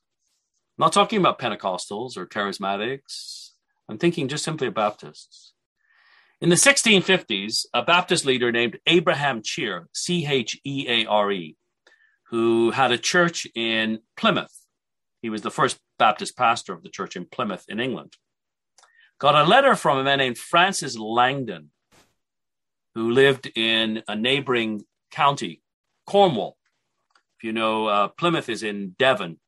I'm not talking about Pentecostals or charismatics. I'm thinking just simply of Baptists. In the 1650s, a Baptist leader named Abraham Cheare, C H E A R E, who had a church in Plymouth, He was the first Baptist pastor of the church in Plymouth, in England. Got a letter from a man named Francis Langdon, who lived in a neighboring county, Cornwall. If you know, uh, Plymouth is in Devon,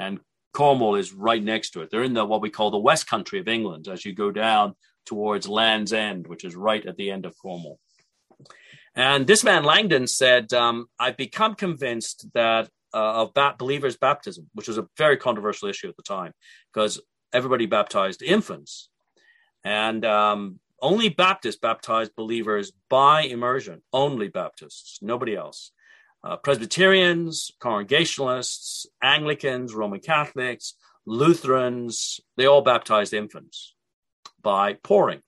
and Cornwall is right next to it. They're in the what we call the West Country of England as you go down towards Land's End, which is right at the end of Cornwall. And this man Langdon said, um, "I've become convinced that uh, of ba- believers' baptism, which was a very controversial issue at the time, because everybody baptized infants, and um, only Baptists baptized believers by immersion. Only Baptists, nobody else. Uh, Presbyterians, Congregationalists, Anglicans, Roman Catholics, Lutherans, they all baptized infants by pouring.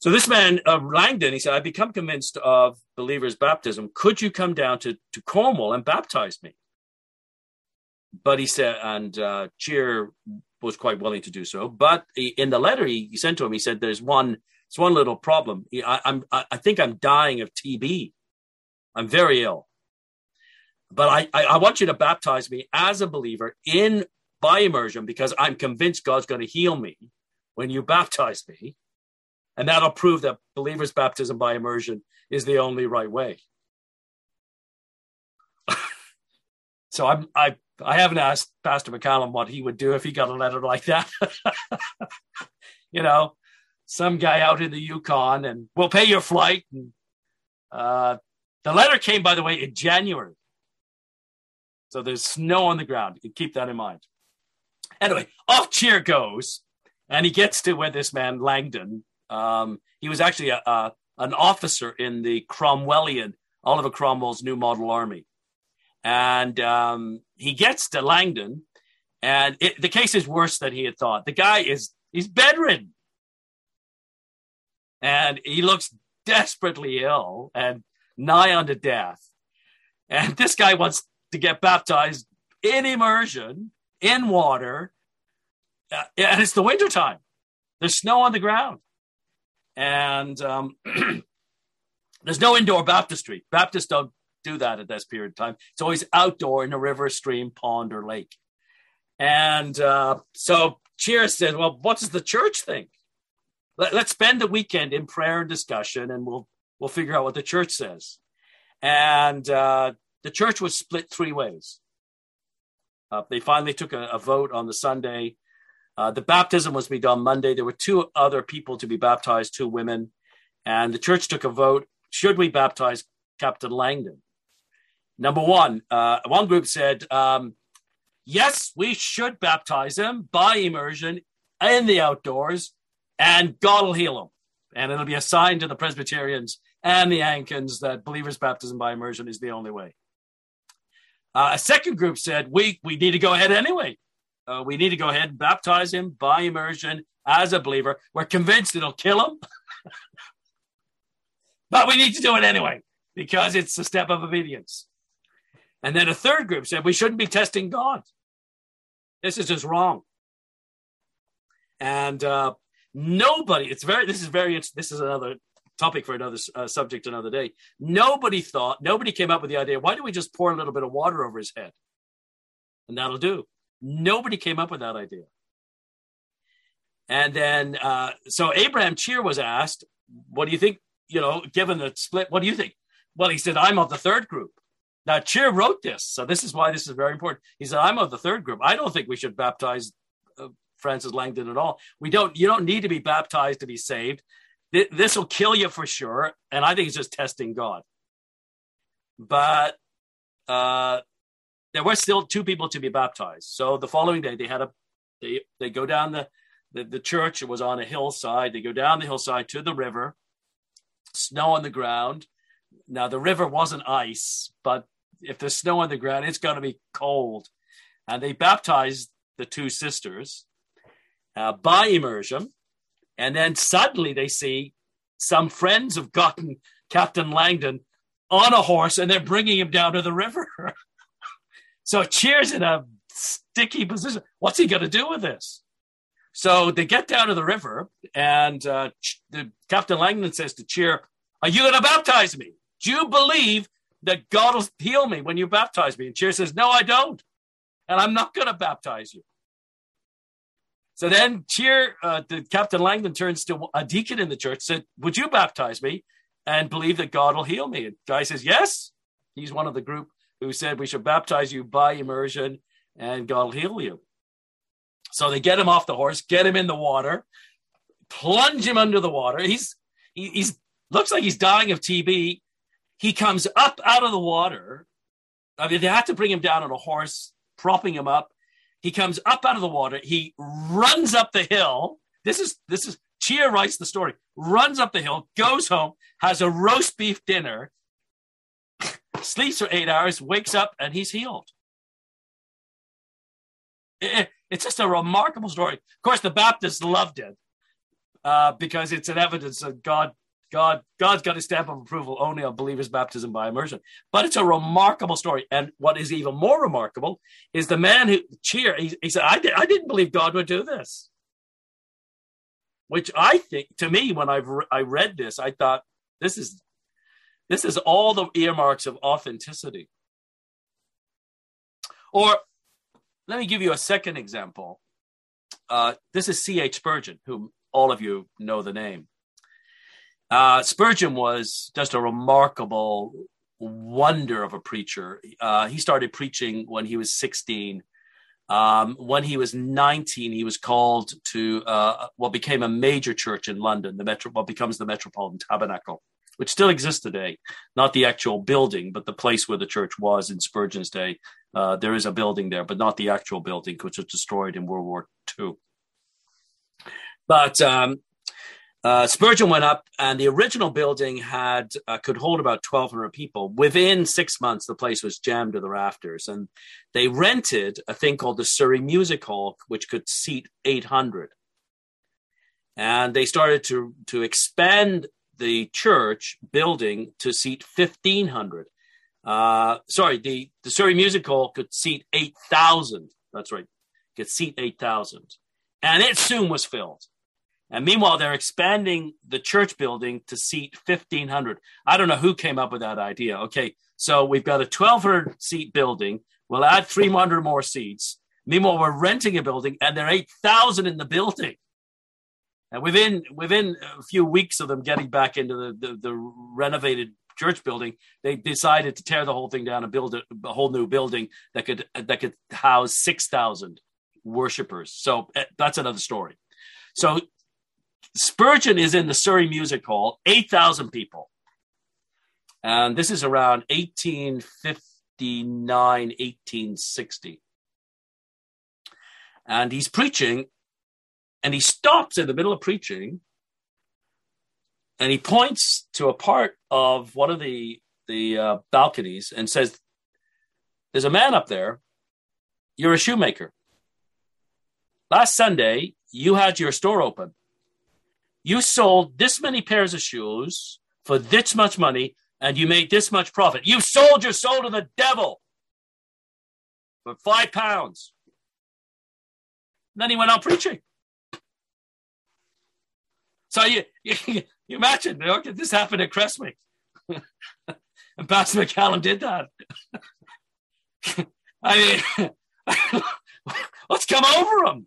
So this man, uh, Langdon, he said, I've become convinced of believers' baptism. Could you come down to, to Cornwall and baptize me? But he said, and uh, Cheare was quite willing to do so. But he, in the letter he, sent to him, he said, "There's one, it's one little problem. I, I'm, I think I'm dying of TB. I'm very ill. But I, I, I want you to baptize me as a believer in by immersion because I'm convinced God's going to heal me when you baptize me." And that'll prove that believers' baptism by immersion is the only right way. (laughs) so I'm, I, I haven't asked Pastor McCallum what he would do if he got a letter like that. (laughs) you know, some guy out in the Yukon and we'll pay your flight. And, uh, the letter came, by the way, in January. So there's snow on the ground. You can keep that in mind. Anyway, off Cheare goes, and he gets to where this man Langdon um, he was actually a, a, an officer in the Cromwellian, Oliver Cromwell's New Model Army. And um, he gets to Langdon, and it, the case is worse than he had thought. The guy is he's bedridden, and he looks desperately ill and nigh unto death. And this guy wants to get baptized in immersion in water, uh, and it's the wintertime. There's snow on the ground and um, (clears throat) there's no indoor baptistry. Baptists don't do that at this period of time. It's always outdoor in a river, stream, pond, or lake. And uh, so Cheers said, "Well, what does the church think? Let, us spend the weekend in prayer and discussion, and we'll we'll figure out what the church says." And uh, the church was split three ways. Uh, they finally took a, a vote on the Sunday uh, the baptism was to be done Monday. There were two other people to be baptized, two women, and the church took a vote: should we baptize Captain Langdon? Number one, uh, one group said, um, yes, we should baptize him by immersion in the outdoors, and God will heal him. And it'll be a sign to the Presbyterians and the Anglicans that believers' baptism by immersion is the only way. Uh, a second group said, we, we need to go ahead anyway uh, we need to go ahead and baptize him by immersion as a believer. We're convinced it'll kill him, (laughs) but we need to do it anyway because it's a step of obedience. And then a third group said we shouldn't be testing God. This is just wrong. And uh, nobody, it's very, this is very, this is another topic for another uh, subject another day. Nobody thought, nobody came up with the idea, why don't we just pour a little bit of water over his head? And that'll do. Nobody came up with that idea. And then, uh, so Abraham Cheare was asked, What do you think? You know, given the split, what do you think? Well, he said, I'm of the third group. Now, Cheare wrote this, so this is why this is very important. He said, I'm of the third group. I don't think we should baptize uh, Francis Langdon at all. We don't, you don't need to be baptized to be saved. This will kill you for sure. And I think it's just testing God. But uh, there were still two people to be baptized. So the following day, they had a they they go down the the, the church. Was on a hillside. They go down the hillside to the river. Snow on the ground. Now the river wasn't ice, but if there's snow on the ground, it's going to be cold. And they baptized the two sisters uh, by immersion. And then suddenly they see some friends have gotten Captain Langdon on a horse and they're bringing him down to the river. (laughs) So Cheare's in a sticky position. What's he going to do with this? So they get down to the river, and uh, the Captain Langdon says to Cheare, "Are you going to baptize me? Do you believe that God will heal me when you baptize me?" And Cheare says, "No, I don't. and I'm not going to baptize you. So then Cheare, uh, the Captain Langdon turns to a deacon in the church, said, Would you baptize me and believe that God will heal me? And guy says, Yes. He's one of the group who said we should baptize you by immersion and God will heal you. So they get him off the horse, get him in the water, plunge him under the water. He's he, he's looks like he's dying of TB. He comes up out of the water. I mean, they had to bring him down on a horse, propping him up. He comes up out of the water. He runs up the hill. This is this is Cheare writes the story. Runs up the hill, goes home, has a roast beef dinner, sleeps for eight hours, wakes up, and he's healed. It, it's just a remarkable story. Of course, the Baptists loved it uh, because it's an evidence that God God, God's got a stamp of approval only on believers' baptism by immersion. But it's a remarkable story. And what is even more remarkable is the man who Cheare. He, he said, I, did, I didn't believe God would do this. Which I think, to me, when I've re- I read this, I thought this is this is all the earmarks of authenticity. Or let me give you a second example. Uh, this is C.H. Spurgeon, whom all of you know the name. Uh, Spurgeon was just a remarkable wonder of a preacher. Uh, he started preaching when he was 16. Um, when he was 19, he was called to uh, what became a major church in London, the Metro, what becomes the Metropolitan Tabernacle, which still exists today. Not the actual building, but the place where the church was in Spurgeon's day. Uh, there is a building there, but not the actual building, which was destroyed in World War II. But um, uh, Spurgeon went up, and the original building had uh, could hold about twelve hundred people. Within six months, the place was jammed to the rafters, and they rented a thing called the Surrey Music Hall, which could seat eight hundred. And they started to to expand the church building to seat fifteen hundred. Uh, sorry, the the Surrey Music Hall could seat eight thousand. That's right, could seat eight thousand, and it soon was filled. And meanwhile, they're expanding the church building to seat 1,500. I don't know who came up with that idea. Okay, so we've got a 1,200 seat building. We'll add 300 more seats. Meanwhile, we're renting a building, and there are 8,000 in the building. And within within a few weeks of them getting back into the, the, the renovated church building, they decided to tear the whole thing down and build a, a whole new building that could that could house 6,000 worshippers. So eh, that's another story. So Spurgeon is in the Surrey Music Hall, 8,000 people. And this is around 1859, 1860. And he's preaching, and he stops in the middle of preaching, and he points to a part of one of the, the uh, balconies and says, There's a man up there. You're a shoemaker. Last Sunday, you had your store open you sold this many pairs of shoes for this much money and you made this much profit. You sold your soul to the devil for five pounds. And then he went on preaching. So you, you, you imagine, this happened at Crestwicke. (laughs) and Pastor McCallum did that. (laughs) I mean, (laughs) what's come over him?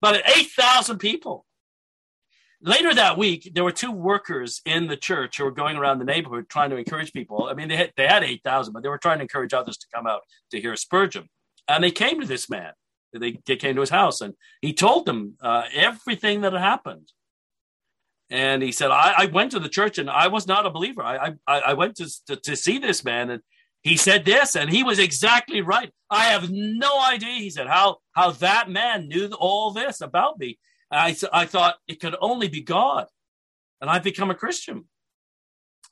About 8,000 people. Later that week, there were two workers in the church who were going around the neighborhood trying to encourage people. I mean, they had, they had 8,000, but they were trying to encourage others to come out to hear Spurgeon. And they came to this man. They, they came to his house and he told them uh, everything that had happened. And he said, I, I, went to the church and I was not a believer. I, I, I went to, to, to see this man and he said this and he was exactly right. I have no idea, he said, how, how that man knew all this about me. I, I thought it could only be God. And I've become a Christian.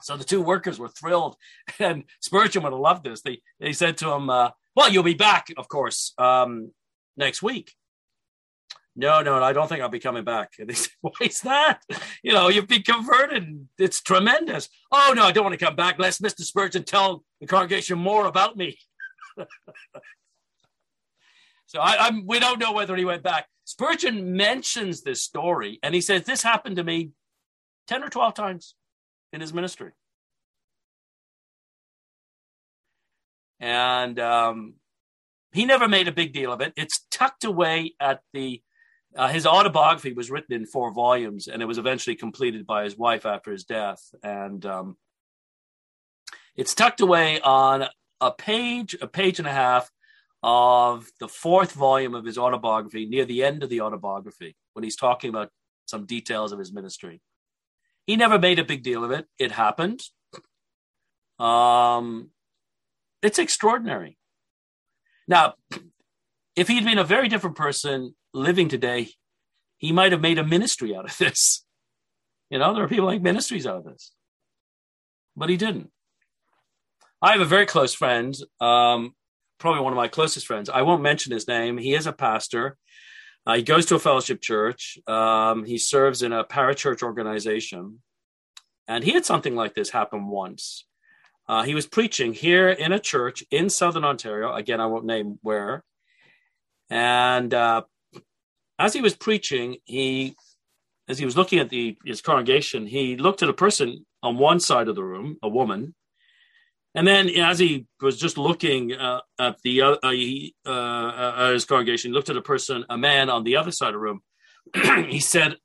So the two workers were thrilled. (laughs) And Spurgeon would have loved this. They, they said to him, uh, Well, you'll be back, of course, um, next week. No, no, I don't think I'll be coming back. And (laughs) they said, Why is that? You know, you've been converted. It's tremendous. Oh, no, I don't want to come back. Let's Mr. Spurgeon tell the congregation more about me. (laughs) so I, I'm, we don't know whether he went back. Spurgeon mentions this story and he says, This happened to me 10 or 12 times in his ministry. And um, he never made a big deal of it. It's tucked away at the uh, his autobiography was written in four volumes, and it was eventually completed by his wife after his death. And um, it's tucked away on a page, a page and a half of the fourth volume of his autobiography, near the end of the autobiography, when he's talking about some details of his ministry. He never made a big deal of it. It happened. Um, it's extraordinary. Now, if he'd been a very different person living today, he might have made a ministry out of this. You know, there are people make ministries out of this, but he didn't. I have a very close friend, um, probably one of my closest friends. I won't mention his name. He is a pastor. Uh, he goes to a fellowship church. Um, he serves in a parachurch organization. And he had something like this happen once. Uh, he was preaching here in a church in Southern Ontario. Again, I won't name where. And uh, as he was preaching, he, as he was looking at the his congregation, he looked at a person on one side of the room, a woman, and then as he was just looking uh, at the uh, he, uh, at his congregation, looked at a person, a man on the other side of the room. (clears throat) he said,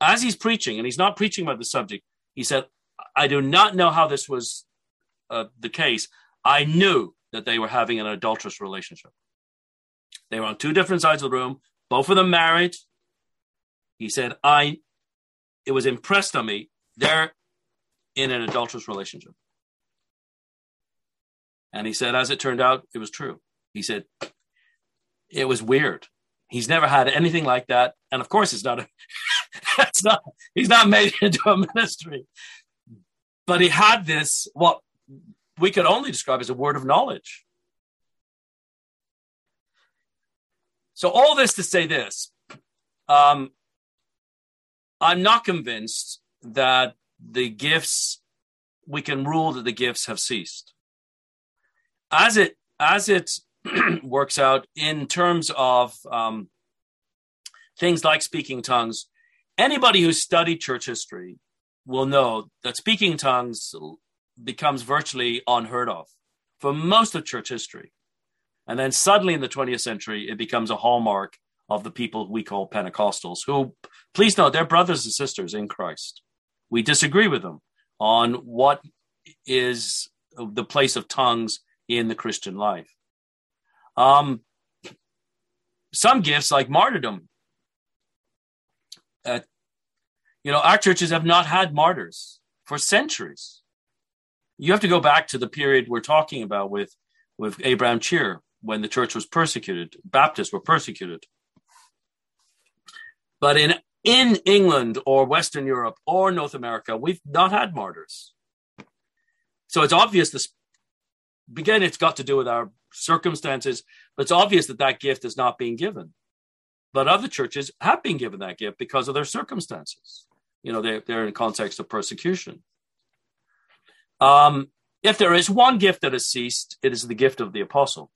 as he's preaching, and he's not preaching about the subject, he said, "I do not know how this was uh, the case. I knew that they were having an adulterous relationship. They were on two different sides of the room, both of them married. He said, I, it was impressed on me, they're in an adulterous relationship. And he said, as it turned out, it was true. He said, it was weird. He's never had anything like that. And of course, it's not, a, (laughs) it's not, he's not made into a ministry. But he had this, what we could only describe as a word of knowledge. So, all this to say this um, I'm not convinced that the gifts, we can rule that the gifts have ceased. As it, as it (clears throat) works out in terms of um, things like speaking tongues, anybody who's studied church history will know that speaking tongues becomes virtually unheard of for most of church history. And then suddenly in the 20th century, it becomes a hallmark of the people we call Pentecostals, who, please note, they're brothers and sisters in Christ. We disagree with them on what is the place of tongues in the Christian life. Um, some gifts, like martyrdom, uh, you know, our churches have not had martyrs for centuries you have to go back to the period we're talking about with with Abraham Cheare when the church was persecuted. Baptists were persecuted. But in in England or Western Europe or North America, we've not had martyrs. So it's obvious this again it's got to do with our circumstances, but it's obvious that that gift is not being given. But other churches have been given that gift because of their circumstances. You know, they're, they're in context of persecution. Um, if there is one gift that has ceased, it is the gift of the apostle.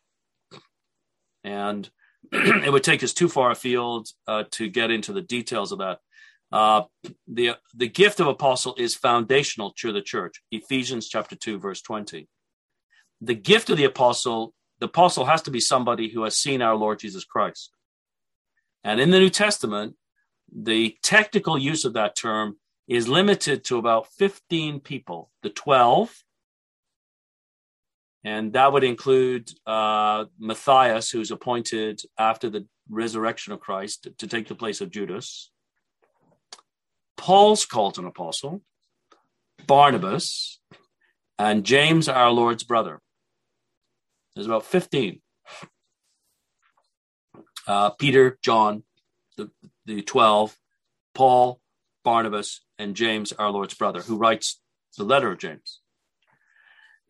And (clears throat) it would take us too far afield uh, to get into the details of that. Uh, the the gift of apostle is foundational to the church. Ephesians chapter two verse twenty. The gift of the apostle, the apostle has to be somebody who has seen our Lord Jesus Christ. And in the New Testament, the technical use of that term is limited to about 15 people, the 12. And that would include uh, Matthias, who's appointed after the resurrection of Christ to, take the place of Judas. Paul's called an apostle, Barnabas, and James, our Lord's brother. There's about 15. Uh, Peter, John, the, the 12, Paul, Barnabas, and James, our Lord's brother, who writes the letter of James.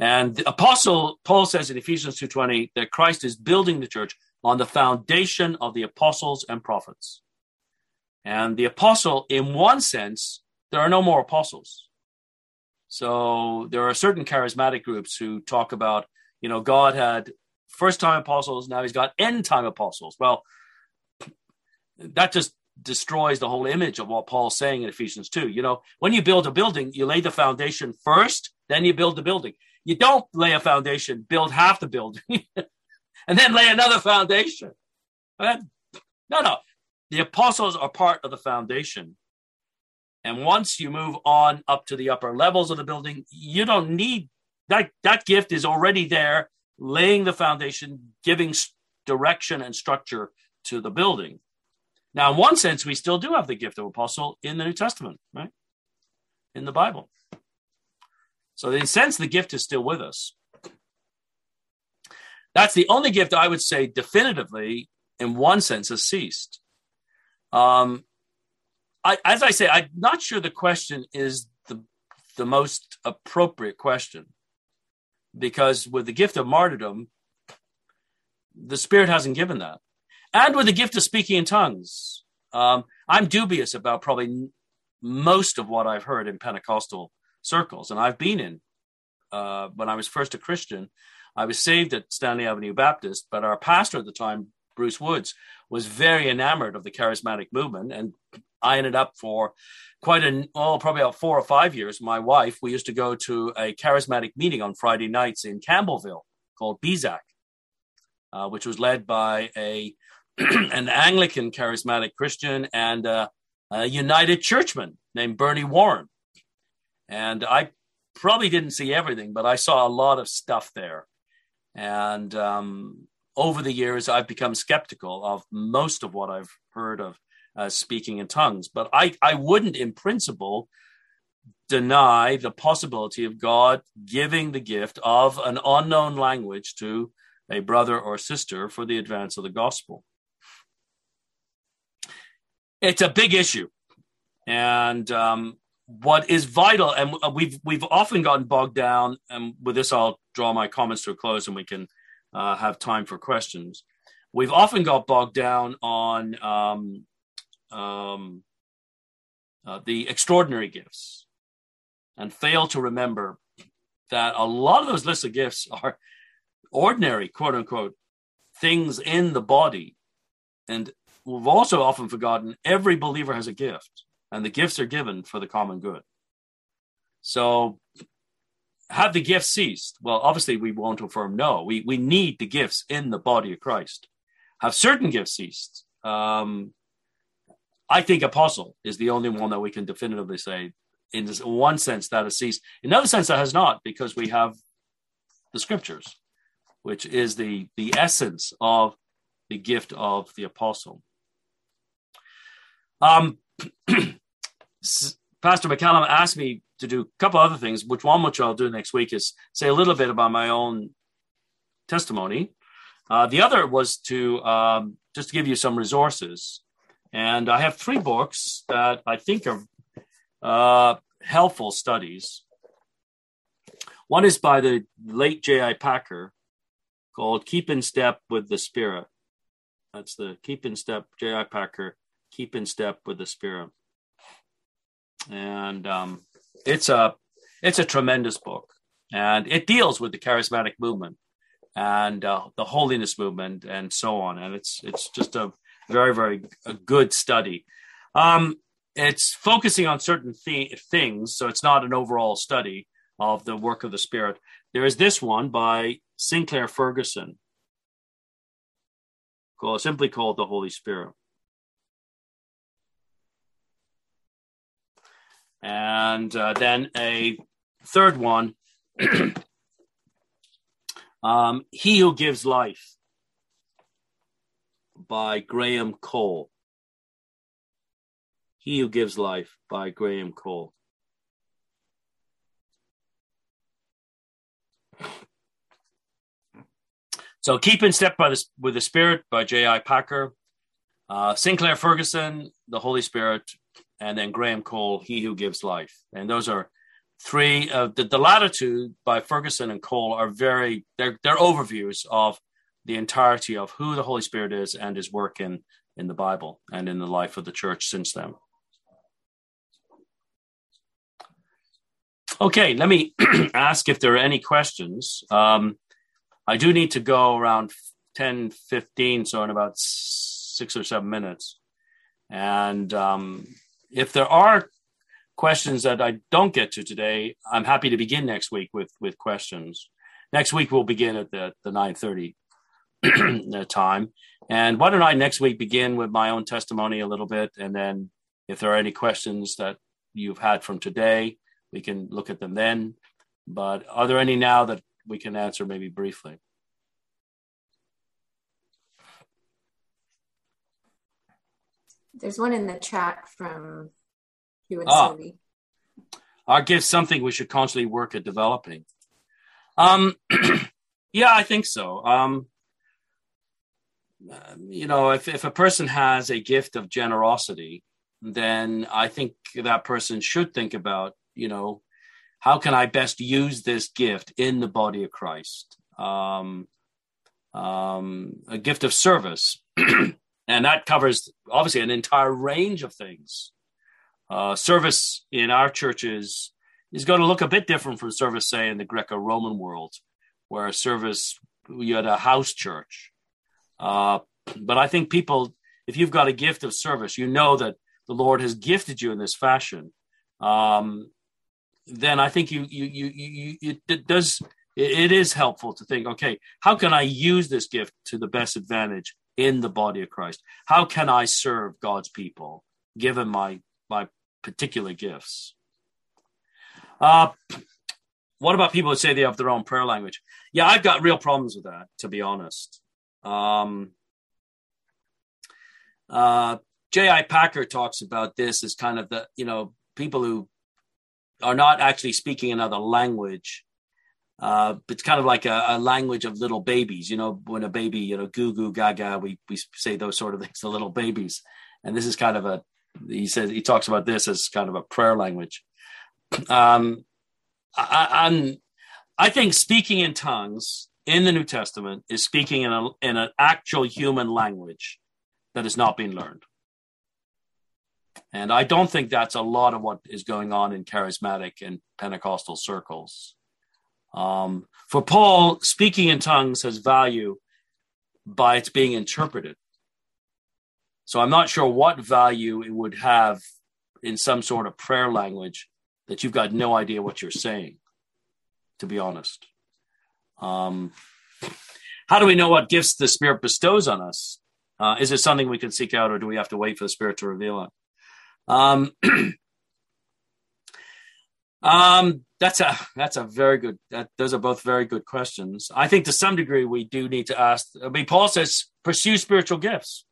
And the apostle Paul says in Ephesians 2:20 that Christ is building the church on the foundation of the apostles and prophets. And the apostle, in one sense, there are no more apostles. So there are certain charismatic groups who talk about, you know, God had first time apostles, now he's got end time apostles. Well, that just destroys the whole image of what Paul's saying in Ephesians 2. You know, when you build a building, you lay the foundation first, then you build the building. You don't lay a foundation, build half the building, (laughs) and then lay another foundation. No, no. The apostles are part of the foundation. And once you move on up to the upper levels of the building, you don't need that. That gift is already there, laying the foundation, giving direction and structure to the building. Now, in one sense, we still do have the gift of apostle in the New Testament, right? In the Bible. So, in a sense, the gift is still with us. That's the only gift I would say definitively, in one sense, has ceased. Um, I, as I say, I'm not sure the question is the the most appropriate question, because with the gift of martyrdom, the Spirit hasn't given that, and with the gift of speaking in tongues, um, I'm dubious about probably most of what I've heard in Pentecostal circles, and I've been in uh, when I was first a Christian. I was saved at Stanley Avenue Baptist, but our pastor at the time, Bruce Woods, was very enamored of the charismatic movement. And I ended up for quite a, oh, probably about four or five years. My wife, we used to go to a charismatic meeting on Friday nights in Campbellville called BZAC, uh, which was led by a (clears throat) an Anglican charismatic Christian and a United Churchman named Bernie Warren. And I probably didn't see everything, but I saw a lot of stuff there. And um, over the years, I've become skeptical of most of what I've heard of uh, speaking in tongues. But I, I wouldn't, in principle, deny the possibility of God giving the gift of an unknown language to a brother or sister for the advance of the gospel. It's a big issue. And um, what is vital, and we've we've often gotten bogged down, and with this I'll draw my comments to a close, and we can uh, have time for questions. We've often got bogged down on um, um, uh, the extraordinary gifts, and fail to remember that a lot of those lists of gifts (laughs) are ordinary, quote unquote, things in the body, and we've also often forgotten every believer has a gift and the gifts are given for the common good. So, have the gifts ceased? Well, obviously, we won't affirm no. We, we need the gifts in the body of Christ. Have certain gifts ceased? Um, I think apostle is the only one that we can definitively say, in this one sense, that has ceased. In another sense, that has not, because we have the scriptures, which is the, the essence of the gift of the apostle. Um, Pastor McCallum asked me to do a couple other things, which one which I'll do next week is say a little bit about my own testimony. Uh, the other was to um, just give you some resources, and I have three books that I think are uh, helpful studies. One is by the late J.I. Packer called "Keep in Step with the Spirit." That's the "Keep in Step" J.I. Packer keep in step with the spirit. And um, it's a it's a tremendous book. And it deals with the charismatic movement and uh, the holiness movement and so on. And it's it's just a very very a good study. Um, it's focusing on certain th- things so it's not an overall study of the work of the spirit. There is this one by sinclair ferguson called simply called the holy spirit and uh, then a third one (clears throat) um, he who gives life by graham cole. He who gives life by graham cole. So keep in step by the, with the spirit by j.i packer uh, sinclair ferguson the holy spirit and then Graham Cole, He Who Gives Life. And those are three. of the, the by Ferguson and Cole are very, they're, they're overviews of the entirety of who the Holy Spirit is and his work in, in the Bible and in the life of the church since then. Okay, let me (clears throat) ask if there are any questions. Um, I do need to go around 10 15, so in about six or seven minutes. And um, if there are questions that I don't get to today, I'm happy to begin next week with with questions. Next week we'll begin at the the 9:30 (clears throat) uh, time. And why don't I next week begin with my own testimony a little bit, and then if there are any questions that you've had from today, we can look at them then. But are there any now that we can answer maybe briefly? There's one in the chat from you and ah, Sylvie. Our gift something we should constantly work at developing. Um, (clears throat) yeah, I think so. Um, you know, if, if a person has a gift of generosity, then I think that person should think about, you know, how can I best use this gift in the body of Christ? Um, um, a gift of service. (clears throat) and that covers obviously an entire range of things. Uh, service in our churches is going to look a bit different from service, say, in the Greco-Roman world, where service you had a house church. Uh, but I think people, if you've got a gift of service, you know that the Lord has gifted you in this fashion. Um, then I think you you you you, you it does it is helpful to think, okay, how can I use this gift to the best advantage in the body of Christ? How can I serve God's people given my my particular gifts? Uh, what about people who say they have their own prayer language? Yeah, I've got real problems with that, to be honest. Um, uh, J.I. Packer talks about this as kind of the, you know, people who are not actually speaking another language. Uh, it's kind of like a, a, language of little babies. You know, when a baby, you know, goo goo gaga, we we say those sort of (laughs) things to little babies. And this is kind of a he says he talks about this as kind of a prayer language. (clears throat) Um, I, I'm I think speaking in tongues in the New Testament is speaking in a in an actual human language that is not being learned. And I don't think that's a lot of what is going on in charismatic and Pentecostal circles. Um, for Paul, speaking in tongues has value by its being interpreted. So I'm not sure what value it would have in some sort of prayer language that you've got no idea what you're saying, to be honest. Um, how do we know what gifts the Spirit bestows on us? Uh, is it something we can seek out, or do we have to wait for the Spirit to reveal it? Um, (clears throat) um, that's a that's a very good. That, those are both very good questions. I think to some degree we do need to ask. I mean, Paul says pursue spiritual gifts.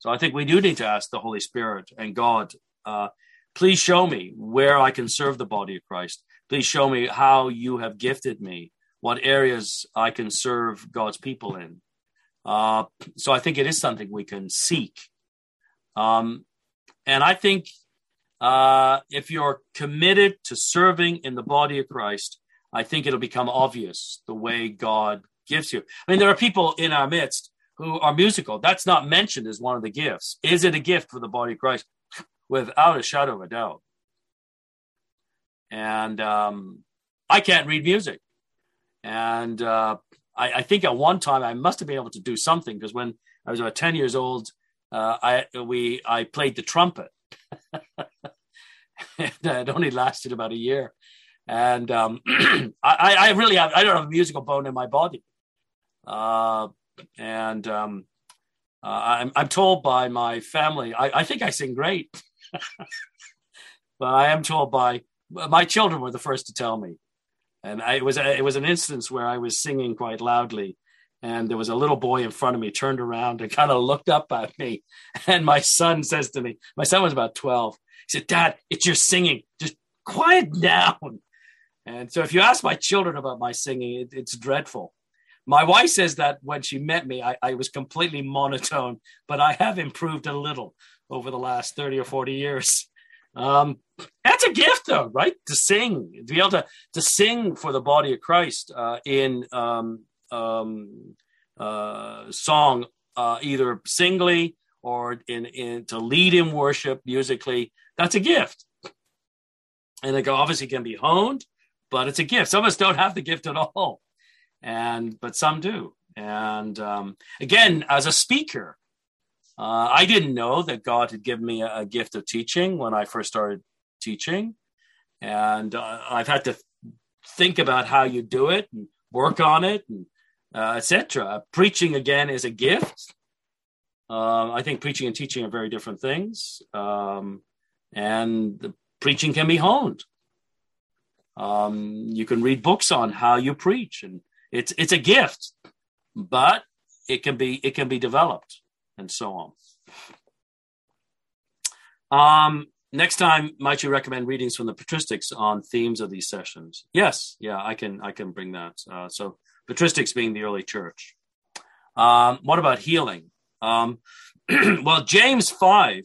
So I think we do need to ask the Holy Spirit and God. Uh, please show me where I can serve the body of Christ. Please show me how you have gifted me. What areas I can serve God's people in. Uh, so I think it is something we can seek. Um, and I think uh, if you're committed to serving in the body of Christ, I think it'll become obvious the way God gives you. I mean, there are people in our midst who are musical. That's not mentioned as one of the gifts. Is it a gift for the body of Christ? Without a shadow of a doubt. And um, I can't read music. And uh, I, I, think at one time I must have been able to do something because when I was about 10 years old, uh, I we I played the trumpet. (laughs) (laughs) it only lasted about a year, and um, (clears throat) I, I really have I don't have a musical bone in my body, uh, and um, uh, I'm I'm told by my family I, I think I sing great, (laughs) but I am told by my children were the first to tell me, and I, it was it was an instance where I was singing quite loudly and there was a little boy in front of me turned around and kind of looked up at me. (laughs) And my son says to me my son was about 12 he said dad it's your singing. Just quiet down. And so if you ask my children about my singing it, it's dreadful. My wife says that when she met me I, I was completely monotone but i have improved a little over the last 30 or 40 years. Um, that's a gift though right? To sing to be able to to sing for the body of christ uh, in um, um, uh, song, uh, either singly or in, in to lead in worship musically, that's a gift. And it obviously can be honed, but it's a gift. Some of us don't have the gift at all, and but some do. And um, again, as a speaker, uh, I didn't know that God had given me a, a, gift of teaching when I first started teaching, and uh, I've had to think about how you do it and work on it and uh, etc. Preaching again is a gift. Uh, I think preaching and teaching are very different things, um, and the preaching can be honed. Um, you can read books on how you preach, and it's it's a gift, but it can be it can be developed, and so on. Um, next time, might you recommend readings from the patristics on themes of these sessions? Yes, yeah, I can I can bring that. Uh, so patristics being the early church. Um, what about healing? Um, (clears throat) well, James 5,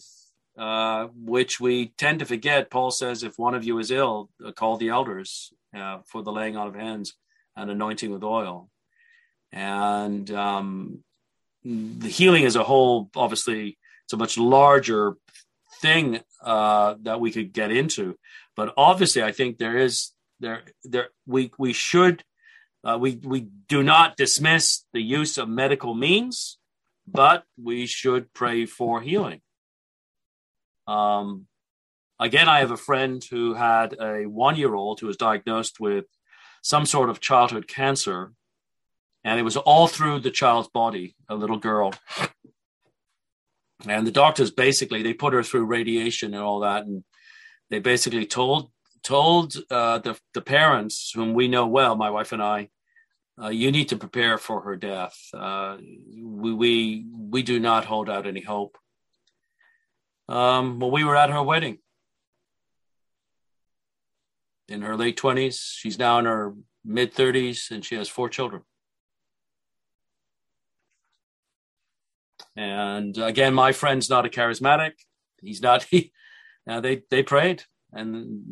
uh, which we tend to forget, Paul says, if one of you is ill, uh, call the elders uh, for the laying on of hands and anointing with oil. And um, the healing as a whole, obviously, it's a much larger thing uh, that we could get into. But obviously, I think there is there there we we should uh, we we do not dismiss the use of medical means, but we should pray for healing. Um, again, I have a friend who had a one-year-old who was diagnosed with some sort of childhood cancer, and it was all through the child's body, a little girl. And the doctors basically they put her through radiation and all that, and they basically told told uh, the the parents whom we know well, my wife and I, uh, you need to prepare for her death. Uh, we, we we do not hold out any hope. Um, well, we were at her wedding in her late twenties. She's now in her mid thirties, and she has four children. And again, my friend's not a charismatic. He's not. (laughs) He, uh, they they prayed, and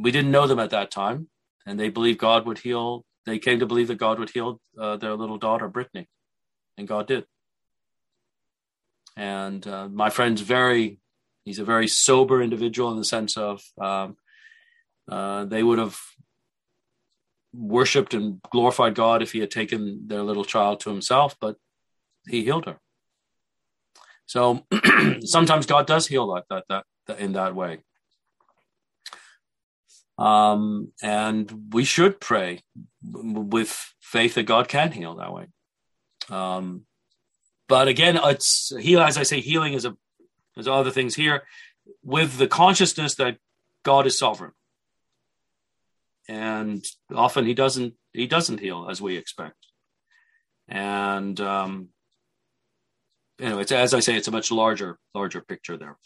we didn't know them at that time, and they believed God would heal they came to believe that God would heal uh, their little daughter, Brittany, and God did. And uh, my friend's very, he's a very sober individual in the sense of um, uh, they would have worshipped and glorified God if he had taken their little child to himself, but he healed her. So (clears throat) sometimes God does heal like that, that, that in that way. Um, and we should pray with faith that God can heal that way. Um, but again, it's heal as I say, healing is a there's other things here with the consciousness that God is sovereign. And often he doesn't he doesn't heal as we expect. And um, you know, it's as I say, it's a much larger larger picture there.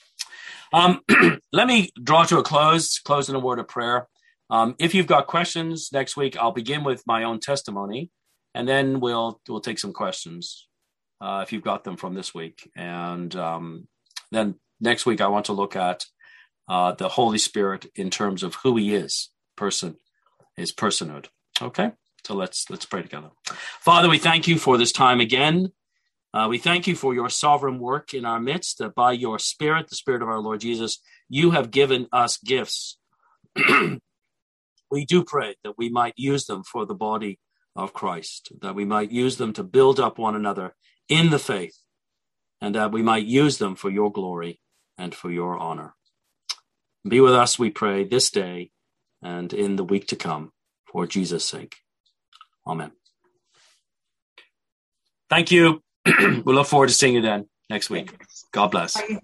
Um, (clears throat) let me draw to a close, close in a word of prayer. Um, if you've got questions next week, I'll begin with my own testimony, and then we'll we'll take some questions uh, if you've got them from this week. And um, then next week, I want to look at uh, the Holy Spirit in terms of who He is, person, His personhood. Okay, so let's let's pray together. Father, we thank you for this time again. Uh, we thank you for your sovereign work in our midst, that by your Spirit, the Spirit of our Lord Jesus, you have given us gifts. (clears throat) we do pray that we might use them for the body of Christ, that we might use them to build up one another in the faith, and that we might use them for your glory and for your honor. Be with us, we pray, this day and in the week to come, for Jesus' sake. Amen. Thank you. (clears throat) we look forward to seeing you then next week. God bless. Bye.